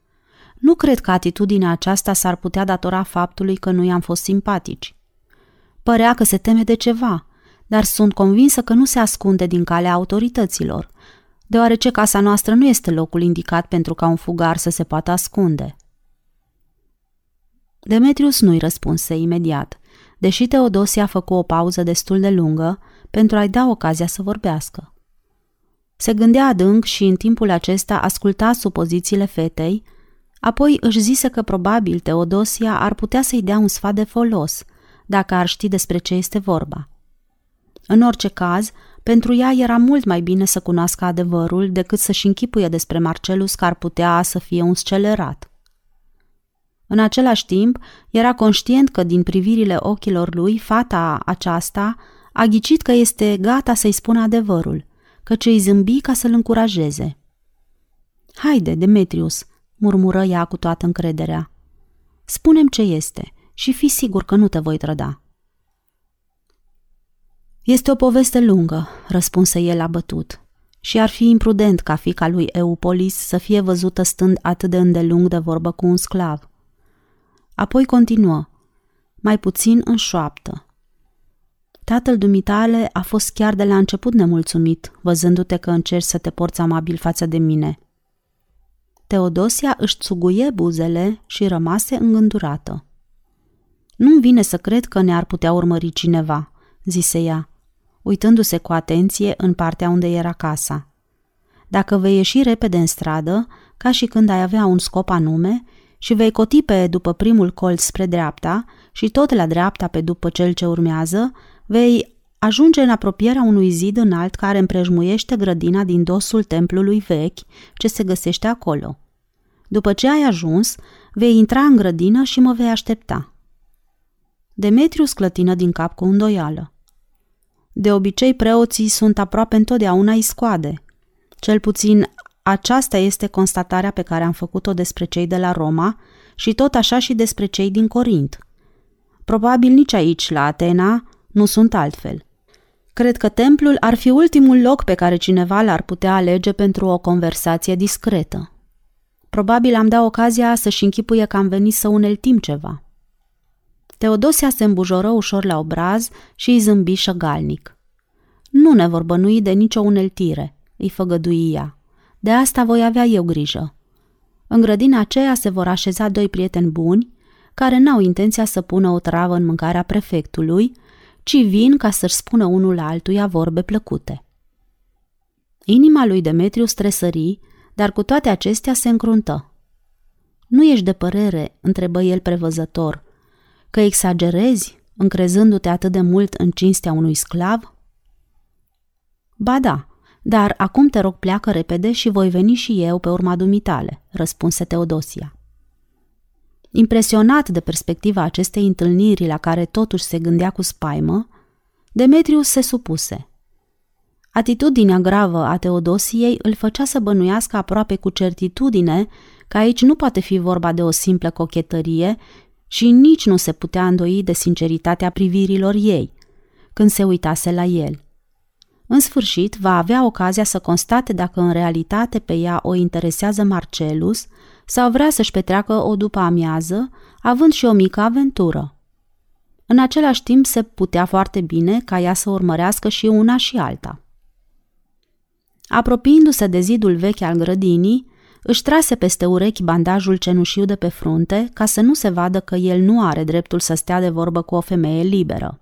Nu cred că atitudinea aceasta s-ar putea datora faptului că nu i-am fost simpatici. Părea că se teme de ceva, dar sunt convinsă că nu se ascunde din calea autorităților, deoarece casa noastră nu este locul indicat pentru ca un fugar să se poată ascunde. Demetrius nu-i răspunse imediat, deși Teodosia a făcut o pauză destul de lungă pentru a-i da ocazia să vorbească. Se gândea adânc și în timpul acesta asculta supozițiile fetei, apoi își zise că probabil Teodosia ar putea să-i dea un sfat de folos, dacă ar ști despre ce este vorba. În orice caz, pentru ea era mult mai bine să cunoască adevărul decât să-și închipuie despre Marcelus că ar putea să fie un scelerat. În același timp, era conștient că din privirile ochilor lui, fata aceasta a ghicit că este gata să-i spună adevărul, ce îi zâmbi ca să-l încurajeze. Haide, Demetrius, murmură ea cu toată încrederea. Spunem ce este și fi sigur că nu te voi trăda. Este o poveste lungă, răspunse el abătut, și ar fi imprudent ca fica lui Eupolis să fie văzută stând atât de îndelung de vorbă cu un sclav. Apoi continuă, mai puțin în șoaptă. Tatăl dumitale a fost chiar de la început nemulțumit, văzându-te că încerci să te porți amabil față de mine. Teodosia își țuguie buzele și rămase îngândurată. Nu-mi vine să cred că ne-ar putea urmări cineva, zise ea uitându-se cu atenție în partea unde era casa. Dacă vei ieși repede în stradă, ca și când ai avea un scop anume, și vei coti pe după primul colț spre dreapta și tot la dreapta pe după cel ce urmează, vei ajunge în apropierea unui zid înalt care împrejmuiește grădina din dosul templului vechi ce se găsește acolo. După ce ai ajuns, vei intra în grădină și mă vei aștepta. Demetriu sclătină din cap cu îndoială. De obicei, preoții sunt aproape întotdeauna iscoade. Cel puțin aceasta este constatarea pe care am făcut-o despre cei de la Roma și tot așa și despre cei din Corint. Probabil nici aici, la Atena, nu sunt altfel. Cred că templul ar fi ultimul loc pe care cineva l-ar putea alege pentru o conversație discretă. Probabil am dat ocazia să-și închipuie că am venit să uneltim ceva. Teodosia se îmbujoră ușor la obraz și îi zâmbi șăgalnic. Nu ne vor bănui de nicio uneltire, îi făgădui ea. De asta voi avea eu grijă. În grădina aceea se vor așeza doi prieteni buni, care n-au intenția să pună o travă în mâncarea prefectului, ci vin ca să-și spună unul altuia vorbe plăcute. Inima lui Demetriu stresări, dar cu toate acestea se încruntă. Nu ești de părere?" întrebă el prevăzător că exagerezi încrezându-te atât de mult în cinstea unui sclav? Ba da, dar acum te rog pleacă repede și voi veni și eu pe urma dumitale, răspunse Teodosia. Impresionat de perspectiva acestei întâlniri la care totuși se gândea cu spaimă, Demetrius se supuse. Atitudinea gravă a Teodosiei îl făcea să bănuiască aproape cu certitudine că aici nu poate fi vorba de o simplă cochetărie și nici nu se putea îndoi de sinceritatea privirilor ei, când se uitase la el. În sfârșit, va avea ocazia să constate dacă în realitate pe ea o interesează Marcelus sau vrea să-și petreacă o după amiază, având și o mică aventură. În același timp se putea foarte bine ca ea să urmărească și una și alta. Apropiindu-se de zidul vechi al grădinii, își trase peste urechi bandajul cenușiu de pe frunte ca să nu se vadă că el nu are dreptul să stea de vorbă cu o femeie liberă.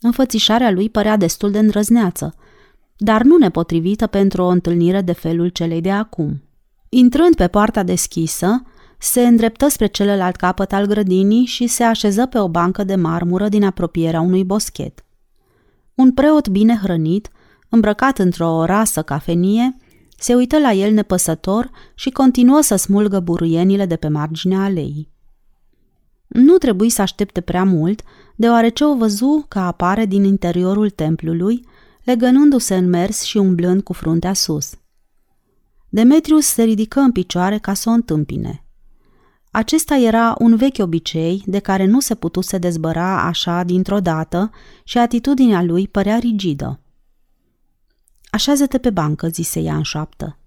Înfățișarea lui părea destul de îndrăzneață, dar nu nepotrivită pentru o întâlnire de felul celei de acum. Intrând pe poarta deschisă, se îndreptă spre celălalt capăt al grădinii și se așeză pe o bancă de marmură din apropierea unui boschet. Un preot bine hrănit, îmbrăcat într-o rasă cafenie, se uită la el nepăsător și continuă să smulgă buruienile de pe marginea aleii. Nu trebuie să aștepte prea mult, deoarece o văzu că apare din interiorul templului, legănându-se în mers și umblând cu fruntea sus. Demetrius se ridică în picioare ca să o întâmpine. Acesta era un vechi obicei de care nu se putuse dezbăra așa dintr-o dată și atitudinea lui părea rigidă. Așează-te pe bancă, zise ea în șoaptă,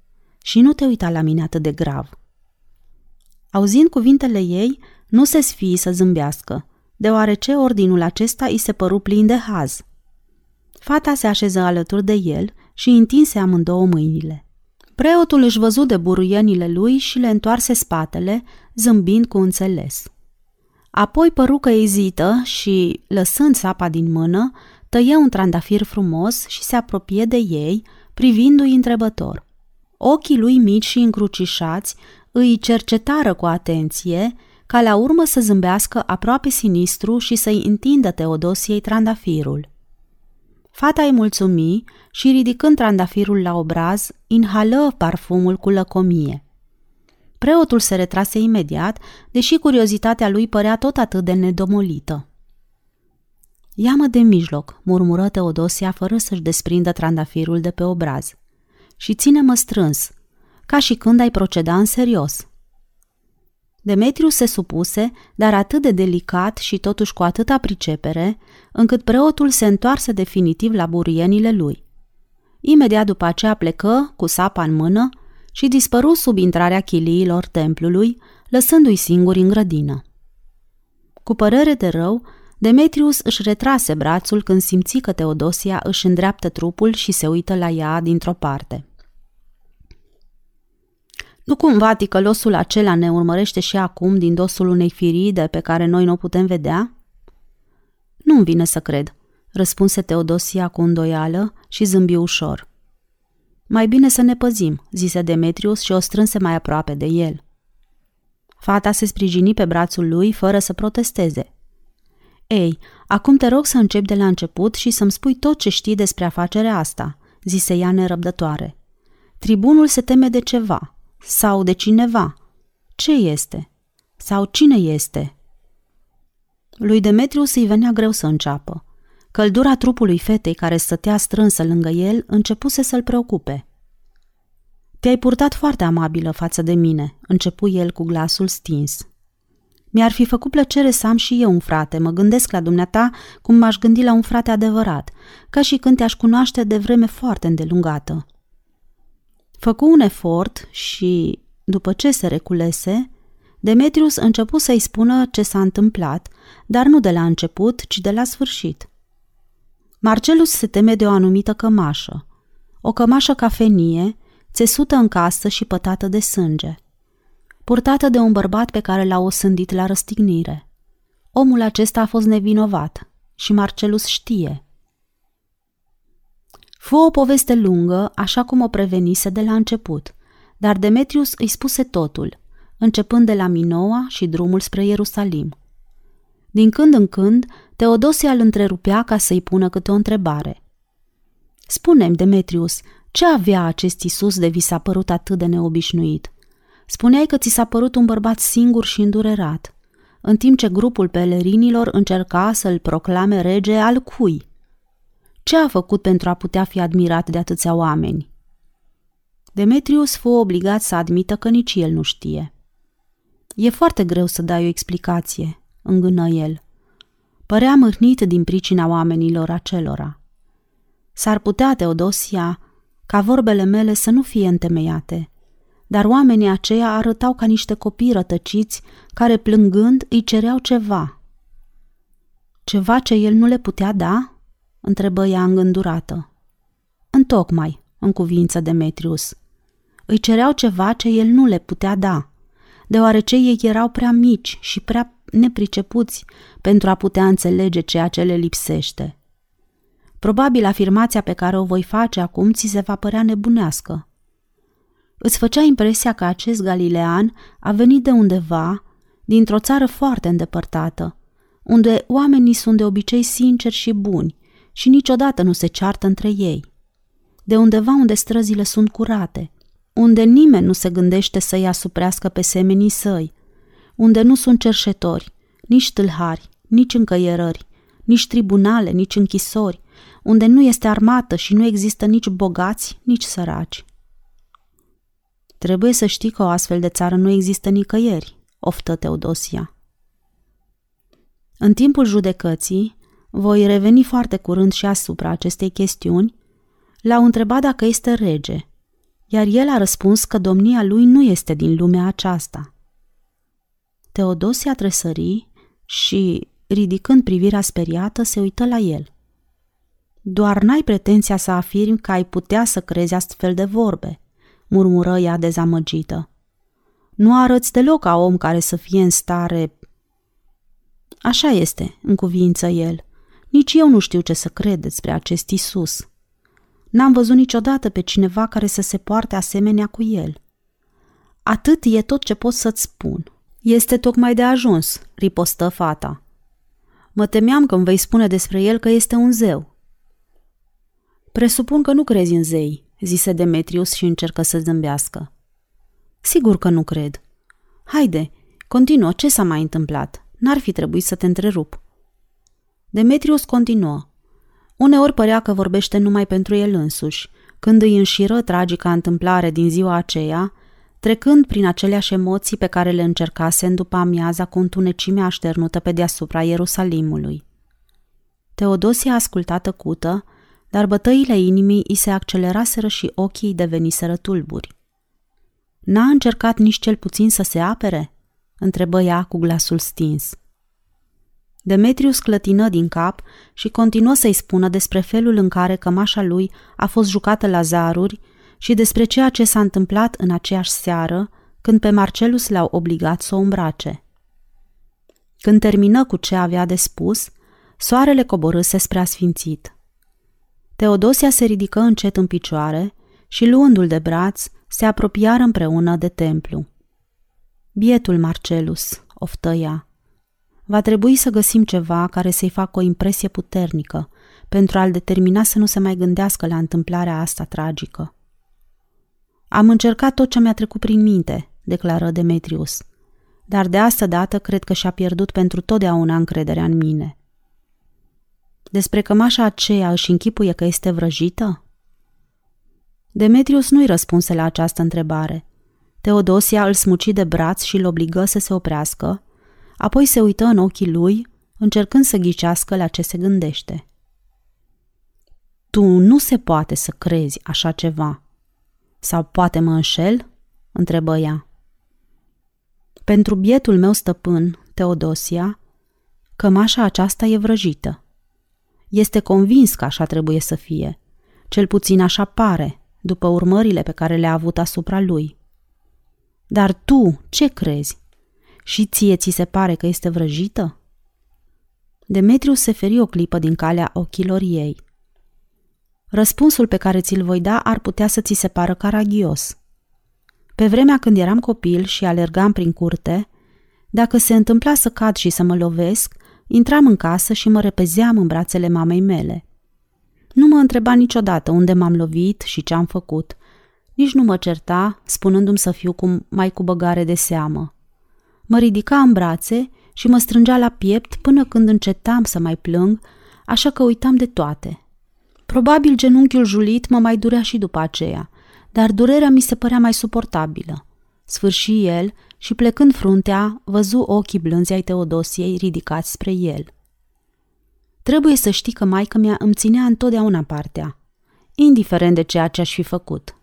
și nu te uita la mine atât de grav. Auzind cuvintele ei, nu se sfii să zâmbească, deoarece ordinul acesta îi se păru plin de haz. Fata se așeză alături de el și întinse amândouă mâinile. Preotul își văzu de buruienile lui și le întoarse spatele, zâmbind cu înțeles. Apoi păru că ezită și, lăsând sapa din mână, tăie un trandafir frumos și se apropie de ei, privindu-i întrebător. Ochii lui mici și încrucișați îi cercetară cu atenție, ca la urmă să zâmbească aproape sinistru și să-i întindă Teodosiei trandafirul. Fata îi mulțumi și, ridicând trandafirul la obraz, inhală parfumul cu lăcomie. Preotul se retrase imediat, deși curiozitatea lui părea tot atât de nedomolită. Ia-mă de mijloc, murmură Teodosia fără să-și desprindă trandafirul de pe obraz. Și ține-mă strâns, ca și când ai proceda în serios. Demetriu se supuse, dar atât de delicat și totuși cu atâta pricepere, încât preotul se întoarse definitiv la burienile lui. Imediat după aceea plecă, cu sapa în mână, și dispăru sub intrarea chiliilor templului, lăsându-i singuri în grădină. Cu părere de rău, Demetrius își retrase brațul când simți că Teodosia își îndreaptă trupul și se uită la ea dintr-o parte. Nu cumva ticălosul acela ne urmărește și acum din dosul unei firide pe care noi nu o putem vedea? Nu-mi vine să cred, răspunse Teodosia cu îndoială și zâmbi ușor. Mai bine să ne păzim, zise Demetrius și o strânse mai aproape de el. Fata se sprijini pe brațul lui fără să protesteze. Ei, acum te rog să încep de la început și să-mi spui tot ce știi despre afacerea asta, zise ea nerăbdătoare. Tribunul se teme de ceva, sau de cineva. Ce este? Sau cine este? Lui Demetrius îi venea greu să înceapă. Căldura trupului fetei care stătea strânsă lângă el începuse să-l preocupe. Te-ai purtat foarte amabilă față de mine, începu el cu glasul stins. Mi-ar fi făcut plăcere să am și eu un frate, mă gândesc la dumneata cum m-aș gândi la un frate adevărat, ca și când te-aș cunoaște de vreme foarte îndelungată. Făcu un efort și, după ce se reculese, Demetrius începu să-i spună ce s-a întâmplat, dar nu de la început, ci de la sfârșit. Marcelus se teme de o anumită cămașă, o cămașă cafenie, țesută în casă și pătată de sânge, purtată de un bărbat pe care l-a osândit la răstignire. Omul acesta a fost nevinovat și Marcelus știe. Fu o poveste lungă, așa cum o prevenise de la început, dar Demetrius îi spuse totul, începând de la Minoa și drumul spre Ierusalim. Din când în când, Teodosia îl întrerupea ca să-i pună câte o întrebare. Spune-mi, Demetrius, ce avea acest Isus de vi s-a părut atât de neobișnuit? Spuneai că ți s-a părut un bărbat singur și îndurerat, în timp ce grupul pelerinilor încerca să-l proclame rege al cui? Ce a făcut pentru a putea fi admirat de atâția oameni? Demetrius fu obligat să admită că nici el nu știe. E foarte greu să dai o explicație, îngână el. Părea mâhnit din pricina oamenilor acelora. S-ar putea, Teodosia, ca vorbele mele să nu fie întemeiate, dar oamenii aceia arătau ca niște copii rătăciți care plângând îi cereau ceva. Ceva ce el nu le putea da? Întrebă ea îngândurată. Întocmai, în cuvință Demetrius. Îi cereau ceva ce el nu le putea da, deoarece ei erau prea mici și prea nepricepuți pentru a putea înțelege ceea ce le lipsește. Probabil afirmația pe care o voi face acum ți se va părea nebunească. Îți făcea impresia că acest galilean a venit de undeva, dintr-o țară foarte îndepărtată, unde oamenii sunt de obicei sinceri și buni și niciodată nu se ceartă între ei. De undeva unde străzile sunt curate, unde nimeni nu se gândește să-i asuprească pe semenii săi, unde nu sunt cerșetori, nici tâlhari, nici încăierări, nici tribunale, nici închisori, unde nu este armată și nu există nici bogați, nici săraci. Trebuie să știi că o astfel de țară nu există nicăieri, oftă Teodosia. În timpul judecății, voi reveni foarte curând și asupra acestei chestiuni, l-au întrebat dacă este rege, iar el a răspuns că domnia lui nu este din lumea aceasta. Teodosia tresări și, ridicând privirea speriată, se uită la el. Doar n-ai pretenția să afirmi că ai putea să crezi astfel de vorbe, murmură ea dezamăgită. Nu arăți deloc ca om care să fie în stare... Așa este, în cuvință el. Nici eu nu știu ce să cred despre acest Isus. N-am văzut niciodată pe cineva care să se poarte asemenea cu el. Atât e tot ce pot să-ți spun. Este tocmai de ajuns, ripostă fata. Mă temeam că îmi vei spune despre el că este un zeu. Presupun că nu crezi în zei, zise Demetrius și încercă să zâmbească. Sigur că nu cred. Haide, continuă, ce s-a mai întâmplat? N-ar fi trebuit să te întrerup. Demetrius continuă. Uneori părea că vorbește numai pentru el însuși, când îi înșiră tragica întâmplare din ziua aceea, trecând prin aceleași emoții pe care le încercase în după amiaza cu întunecimea așternută pe deasupra Ierusalimului. Teodosia a ascultat tăcută, dar bătăile inimii îi se acceleraseră și ochii îi deveniseră tulburi. N-a încercat nici cel puțin să se apere? întrebă ea cu glasul stins. Demetrius clătină din cap și continuă să-i spună despre felul în care cămașa lui a fost jucată la zaruri și despre ceea ce s-a întâmplat în aceeași seară când pe Marcelus l-au obligat să o îmbrace. Când termină cu ce avea de spus, soarele coborâse spre asfințit. Teodosia se ridică încet în picioare și, luându-l de braț, se apropiară împreună de templu. Bietul Marcelus, oftă ea. Va trebui să găsim ceva care să-i facă o impresie puternică pentru a-l determina să nu se mai gândească la întâmplarea asta tragică. Am încercat tot ce mi-a trecut prin minte, declară Demetrius, dar de asta dată cred că și-a pierdut pentru totdeauna încrederea în mine. Despre cămașa aceea își închipuie că este vrăjită? Demetrius nu-i răspunse la această întrebare. Teodosia îl smuci de braț și îl obligă să se oprească, apoi se uită în ochii lui, încercând să ghicească la ce se gândește. Tu nu se poate să crezi așa ceva. Sau poate mă înșel? întrebă ea. Pentru bietul meu stăpân, Teodosia, cămașa aceasta e vrăjită. Este convins că așa trebuie să fie. Cel puțin așa pare, după urmările pe care le-a avut asupra lui. Dar tu ce crezi? Și ție ți se pare că este vrăjită? Demetrius se feri o clipă din calea ochilor ei. Răspunsul pe care ți-l voi da ar putea să ți se pară caragios. Pe vremea când eram copil și alergam prin curte, dacă se întâmpla să cad și să mă lovesc, intram în casă și mă repezeam în brațele mamei mele. Nu mă întreba niciodată unde m-am lovit și ce am făcut. Nici nu mă certa, spunându-mi să fiu cu, mai cu băgare de seamă. Mă ridica în brațe și mă strângea la piept până când încetam să mai plâng, așa că uitam de toate. Probabil genunchiul julit mă mai durea și după aceea, dar durerea mi se părea mai suportabilă. Sfârși el și plecând fruntea, văzu ochii blânzi ai Teodosiei ridicați spre el. Trebuie să știi că maica mea îmi ținea întotdeauna partea, indiferent de ceea ce aș fi făcut.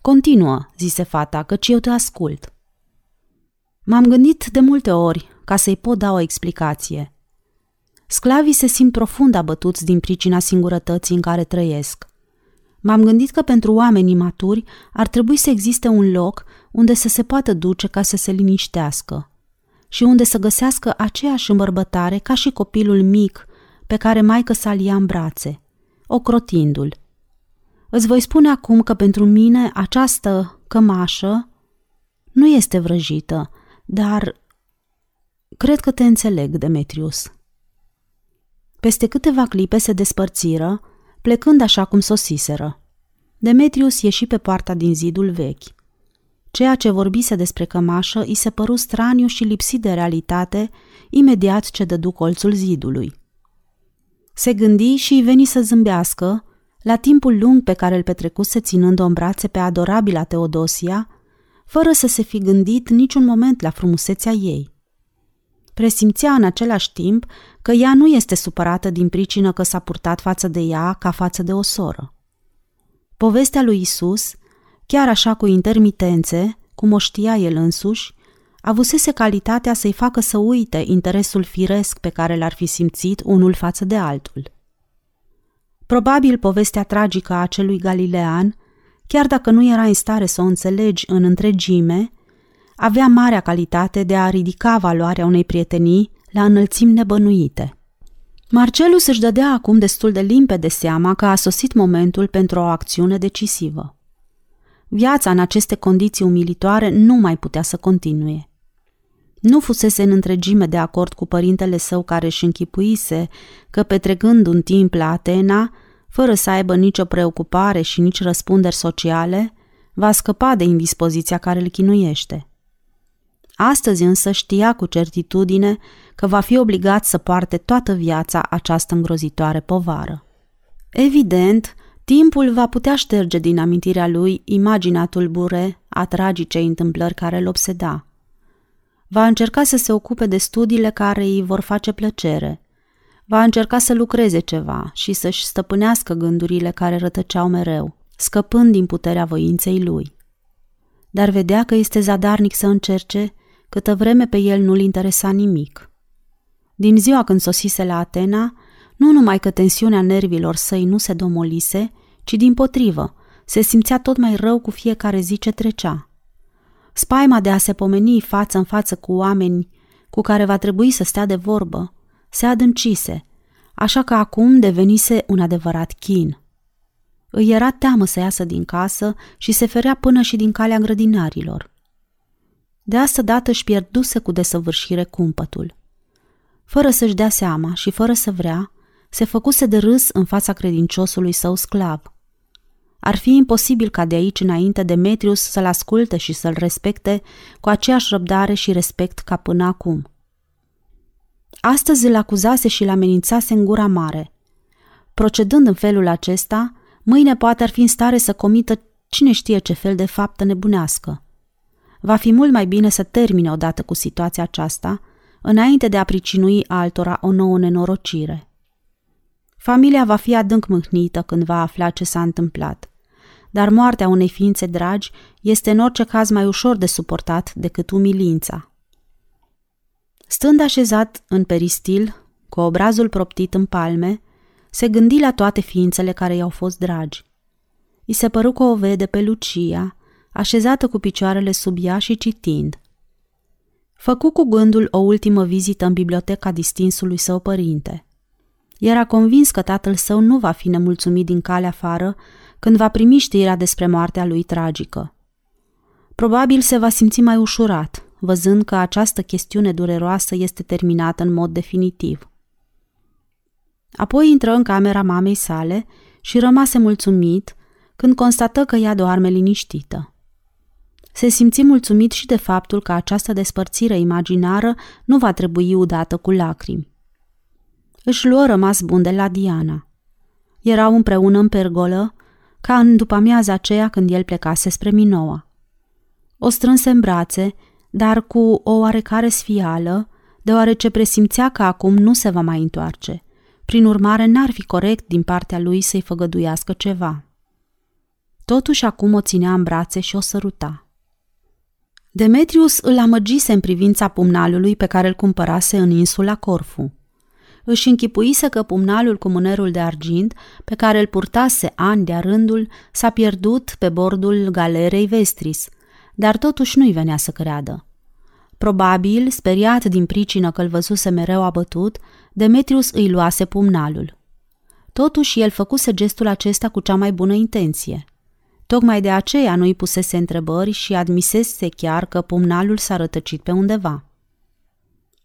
Continuă, zise fata, căci eu te ascult. M-am gândit de multe ori ca să-i pot da o explicație. Sclavii se simt profund abătuți din pricina singurătății în care trăiesc. M-am gândit că pentru oamenii maturi ar trebui să existe un loc unde să se poată duce ca să se liniștească și unde să găsească aceeași îmbărbătare ca și copilul mic pe care maică sa ia în brațe, ocrotindu-l. Îți voi spune acum că pentru mine această cămașă nu este vrăjită, dar cred că te înțeleg, Demetrius. Peste câteva clipe se despărțiră, plecând așa cum sosiseră. Demetrius ieși pe poarta din zidul vechi. Ceea ce vorbise despre cămașă îi se păru straniu și lipsit de realitate imediat ce dădu colțul zidului. Se gândi și îi veni să zâmbească, la timpul lung pe care îl petrecuse ținând-o în brațe pe adorabila Teodosia, fără să se fi gândit niciun moment la frumusețea ei. Presimțea în același timp că ea nu este supărată din pricină că s-a purtat față de ea ca față de o soră. Povestea lui Isus, chiar așa cu intermitențe, cum o știa el însuși, avusese calitatea să-i facă să uite interesul firesc pe care l-ar fi simțit unul față de altul. Probabil povestea tragică a acelui galilean, chiar dacă nu era în stare să o înțelegi în întregime, avea marea calitate de a ridica valoarea unei prietenii la înălțimi nebănuite. Marcelus își dădea acum destul de limpede seama că a sosit momentul pentru o acțiune decisivă. Viața în aceste condiții umilitoare nu mai putea să continue. Nu fusese în întregime de acord cu părintele său care își închipuise că petrecând un timp la Atena, fără să aibă nicio preocupare și nici răspunderi sociale, va scăpa de indispoziția care îl chinuiește. Astăzi însă știa cu certitudine că va fi obligat să poarte toată viața această îngrozitoare povară. Evident, timpul va putea șterge din amintirea lui imaginea tulbure a tragicei întâmplări care îl obseda. Va încerca să se ocupe de studiile care îi vor face plăcere. Va încerca să lucreze ceva și să-și stăpânească gândurile care rătăceau mereu, scăpând din puterea voinței lui. Dar vedea că este zadarnic să încerce câtă vreme pe el nu-l interesa nimic. Din ziua când sosise la Atena, nu numai că tensiunea nervilor săi nu se domolise, ci din potrivă, se simțea tot mai rău cu fiecare zi ce trecea. Spaima de a se pomeni față în față cu oameni cu care va trebui să stea de vorbă se adâncise, așa că acum devenise un adevărat chin. Îi era teamă să iasă din casă și se ferea până și din calea grădinarilor. De asta dată își pierduse cu desăvârșire cumpătul. Fără să-și dea seama și fără să vrea, se făcuse de râs în fața credinciosului său sclav. Ar fi imposibil ca de aici înainte Demetrius să-l asculte și să-l respecte cu aceeași răbdare și respect ca până acum. Astăzi îl acuzase și îl amenințase în gura mare. Procedând în felul acesta, mâine poate ar fi în stare să comită cine știe ce fel de faptă nebunească. Va fi mult mai bine să termine odată cu situația aceasta, înainte de a pricinui altora o nouă nenorocire. Familia va fi adânc mâhnită când va afla ce s-a întâmplat, dar moartea unei ființe dragi este în orice caz mai ușor de suportat decât umilința. Stând așezat în peristil, cu obrazul proptit în palme, se gândi la toate ființele care i-au fost dragi. I se păru că o vede pe Lucia, așezată cu picioarele sub ea și citind. Făcu cu gândul o ultimă vizită în biblioteca distinsului său părinte. Era convins că tatăl său nu va fi nemulțumit din calea afară când va primi știrea despre moartea lui tragică. Probabil se va simți mai ușurat, văzând că această chestiune dureroasă este terminată în mod definitiv. Apoi intră în camera mamei sale și rămase mulțumit când constată că ea doarme liniștită. Se simți mulțumit și de faptul că această despărțire imaginară nu va trebui udată cu lacrimi. Își luă rămas bun de la Diana. Erau împreună în pergolă, ca în după amiaza aceea când el plecase spre Minoa. O strânse în brațe, dar cu o oarecare sfială, deoarece presimțea că acum nu se va mai întoarce. Prin urmare, n-ar fi corect din partea lui să-i făgăduiască ceva. Totuși acum o ținea în brațe și o săruta. Demetrius îl amăgise în privința pumnalului pe care îl cumpărase în insula Corfu. Își închipuise că pumnalul cu mânerul de argint, pe care îl purtase ani de rândul, s-a pierdut pe bordul galerei Vestris, dar totuși nu-i venea să creadă. Probabil, speriat din pricină că îl văzuse mereu abătut, Demetrius îi luase pumnalul. Totuși, el făcuse gestul acesta cu cea mai bună intenție. Tocmai de aceea nu-i pusese întrebări și admisese chiar că pumnalul s-a rătăcit pe undeva.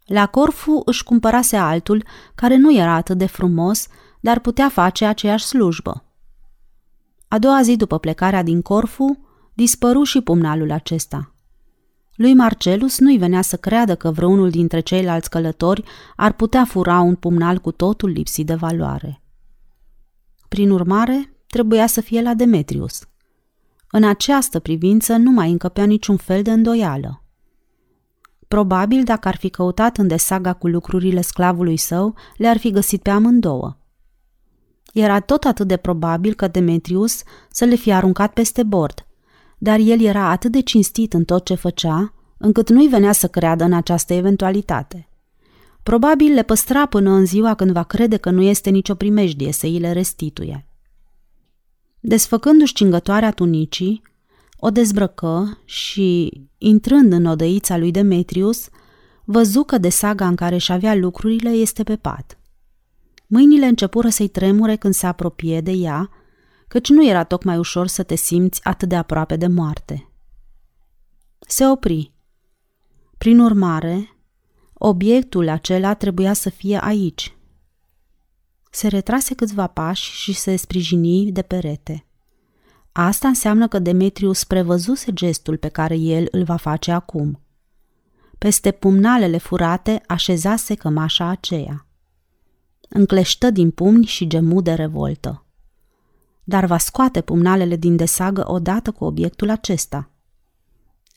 La Corfu își cumpărase altul, care nu era atât de frumos, dar putea face aceeași slujbă. A doua zi după plecarea din Corfu, dispăru și pumnalul acesta. Lui Marcelus nu-i venea să creadă că vreunul dintre ceilalți călători ar putea fura un pumnal cu totul lipsit de valoare. Prin urmare, trebuia să fie la Demetrius – în această privință nu mai încăpea niciun fel de îndoială. Probabil, dacă ar fi căutat în desaga cu lucrurile sclavului său, le-ar fi găsit pe amândouă. Era tot atât de probabil că Demetrius să le fi aruncat peste bord, dar el era atât de cinstit în tot ce făcea, încât nu-i venea să creadă în această eventualitate. Probabil le păstra până în ziua când va crede că nu este nicio primejdie să îi le restituie. Desfăcându-și cingătoarea tunicii, o dezbrăcă și, intrând în odăița lui Demetrius, văzu că de saga în care își avea lucrurile este pe pat. Mâinile începură să-i tremure când se apropie de ea, căci nu era tocmai ușor să te simți atât de aproape de moarte. Se opri. Prin urmare, obiectul acela trebuia să fie aici, se retrase câțiva pași și se sprijini de perete. Asta înseamnă că Demetrius prevăzuse gestul pe care el îl va face acum. Peste pumnalele furate așezase cămașa aceea. Încleștă din pumni și gemu de revoltă. Dar va scoate pumnalele din desagă odată cu obiectul acesta.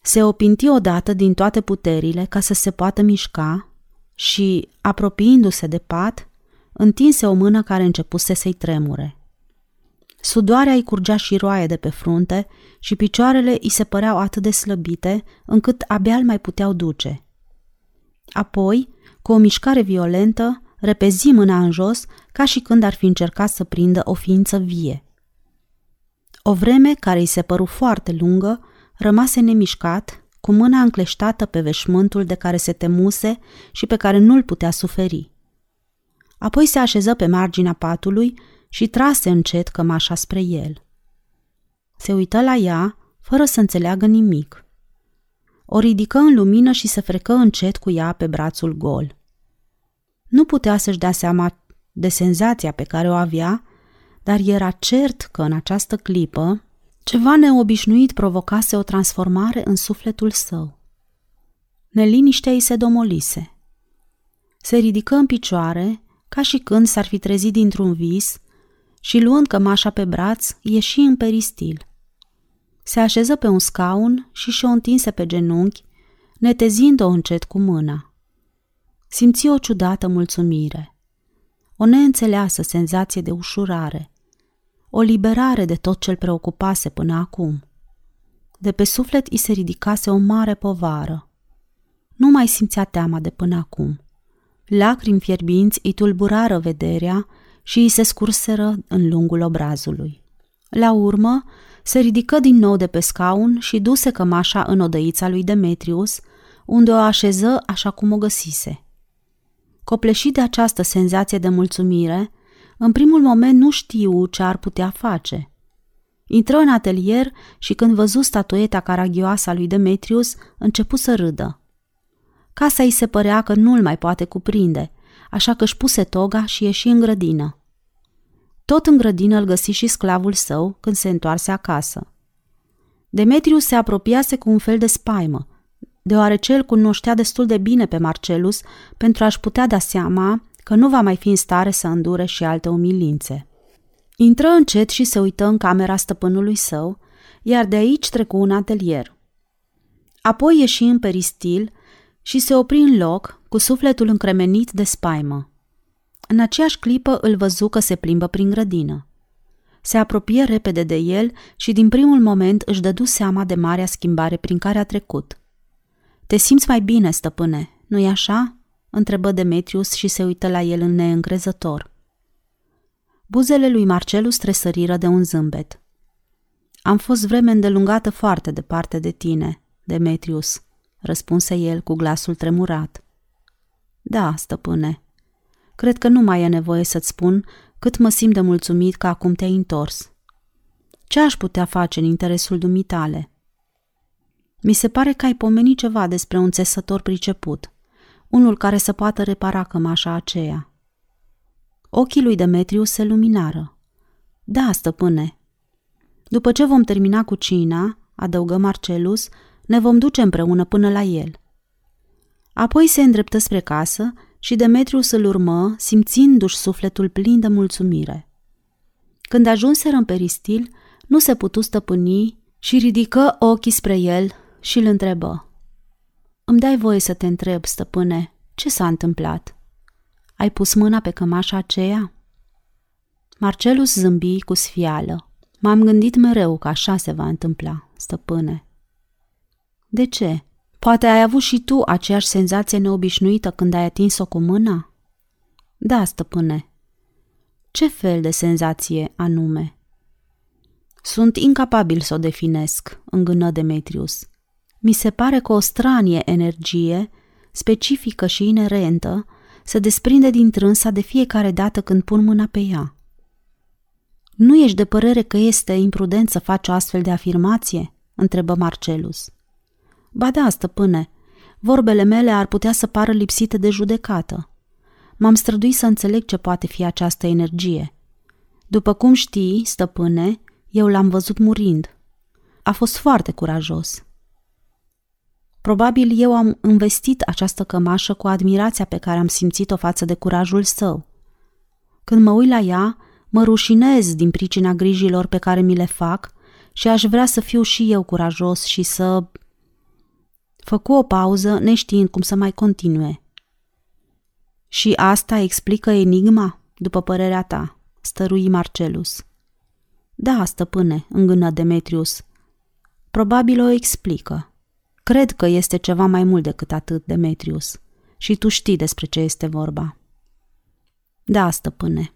Se opinti odată din toate puterile ca să se poată mișca și, apropiindu-se de pat, întinse o mână care începuse să-i tremure. Sudoarea îi curgea și roaie de pe frunte și picioarele îi se păreau atât de slăbite încât abia îl mai puteau duce. Apoi, cu o mișcare violentă, repezi mâna în jos ca și când ar fi încercat să prindă o ființă vie. O vreme care îi se păru foarte lungă, rămase nemișcat, cu mâna încleștată pe veșmântul de care se temuse și pe care nu-l putea suferi. Apoi se așeză pe marginea patului și trase încet cămașa spre el. Se uită la ea, fără să înțeleagă nimic. O ridică în lumină și se frecă încet cu ea pe brațul gol. Nu putea să-și dea seama de senzația pe care o avea, dar era cert că în această clipă ceva neobișnuit provocase o transformare în sufletul său. Neliniștea îi se domolise. Se ridică în picioare ca și când s-ar fi trezit dintr-un vis și luând cămașa pe braț, ieși în peristil. Se așeză pe un scaun și și-o întinse pe genunchi, netezind-o încet cu mâna. Simți o ciudată mulțumire, o neînțeleasă senzație de ușurare, o liberare de tot ce-l preocupase până acum. De pe suflet îi se ridicase o mare povară. Nu mai simțea teama de până acum – Lacrimi fierbinți îi tulburară vederea și îi se scurseră în lungul obrazului. La urmă, se ridică din nou de pe scaun și duse cămașa în odăița lui Demetrius, unde o așeză așa cum o găsise. Copleșit de această senzație de mulțumire, în primul moment nu știu ce ar putea face. Intră în atelier și când văzu statueta caragioasă a lui Demetrius, începu să râdă. Casa îi se părea că nu-l mai poate cuprinde, așa că își puse toga și ieși în grădină. Tot în grădină îl găsi și sclavul său când se întoarse acasă. Demetrius se apropiase cu un fel de spaimă, deoarece îl cunoștea destul de bine pe Marcelus pentru a-și putea da seama că nu va mai fi în stare să îndure și alte umilințe. Intră încet și se uită în camera stăpânului său, iar de aici trecu un atelier. Apoi ieși în peristil și se opri în loc, cu sufletul încremenit de spaimă. În aceeași clipă îl văzu că se plimbă prin grădină. Se apropie repede de el și din primul moment își dădu seama de marea schimbare prin care a trecut. Te simți mai bine, stăpâne, nu-i așa?" Întrebă Demetrius și se uită la el în neîncrezător. Buzele lui Marcelus tresăriră de un zâmbet. Am fost vreme îndelungată foarte departe de tine, Demetrius, răspunse el cu glasul tremurat. Da, stăpâne. Cred că nu mai e nevoie să-ți spun cât mă simt de mulțumit că acum te-ai întors. Ce aș putea face în interesul dumitale? Mi se pare că ai pomenit ceva despre un țesător priceput, unul care să poată repara cămașa aceea. Ochii lui Demetriu se luminară. Da, stăpâne. După ce vom termina cu cina, adăugă Marcelus, ne vom duce împreună până la el. Apoi se îndreptă spre casă și Demetrius îl urmă, simțindu-și sufletul plin de mulțumire. Când ajunseră în peristil, nu se putu stăpâni și ridică ochii spre el și îl întrebă. Îmi dai voie să te întreb, stăpâne, ce s-a întâmplat? Ai pus mâna pe cămașa aceea? Marcelus zâmbi cu sfială. M-am gândit mereu că așa se va întâmpla, stăpâne. De ce? Poate ai avut și tu aceeași senzație neobișnuită când ai atins-o cu mâna? Da, stăpâne. Ce fel de senzație anume? Sunt incapabil să o definesc, îngână Demetrius. Mi se pare că o stranie energie, specifică și inerentă, se desprinde din trânsa de fiecare dată când pun mâna pe ea. Nu ești de părere că este imprudent să faci o astfel de afirmație? întrebă Marcelus. Ba da, stăpâne, vorbele mele ar putea să pară lipsite de judecată. M-am străduit să înțeleg ce poate fi această energie. După cum știi, stăpâne, eu l-am văzut murind. A fost foarte curajos. Probabil eu am investit această cămașă cu admirația pe care am simțit-o față de curajul său. Când mă uit la ea, mă rușinez din pricina grijilor pe care mi le fac și aș vrea să fiu și eu curajos și să Făcu o pauză, neștiind cum să mai continue. Și asta explică enigma, după părerea ta, stărui Marcelus. Da, stăpâne, îngână Demetrius. Probabil o explică. Cred că este ceva mai mult decât atât, Demetrius, și tu știi despre ce este vorba. Da, stăpâne,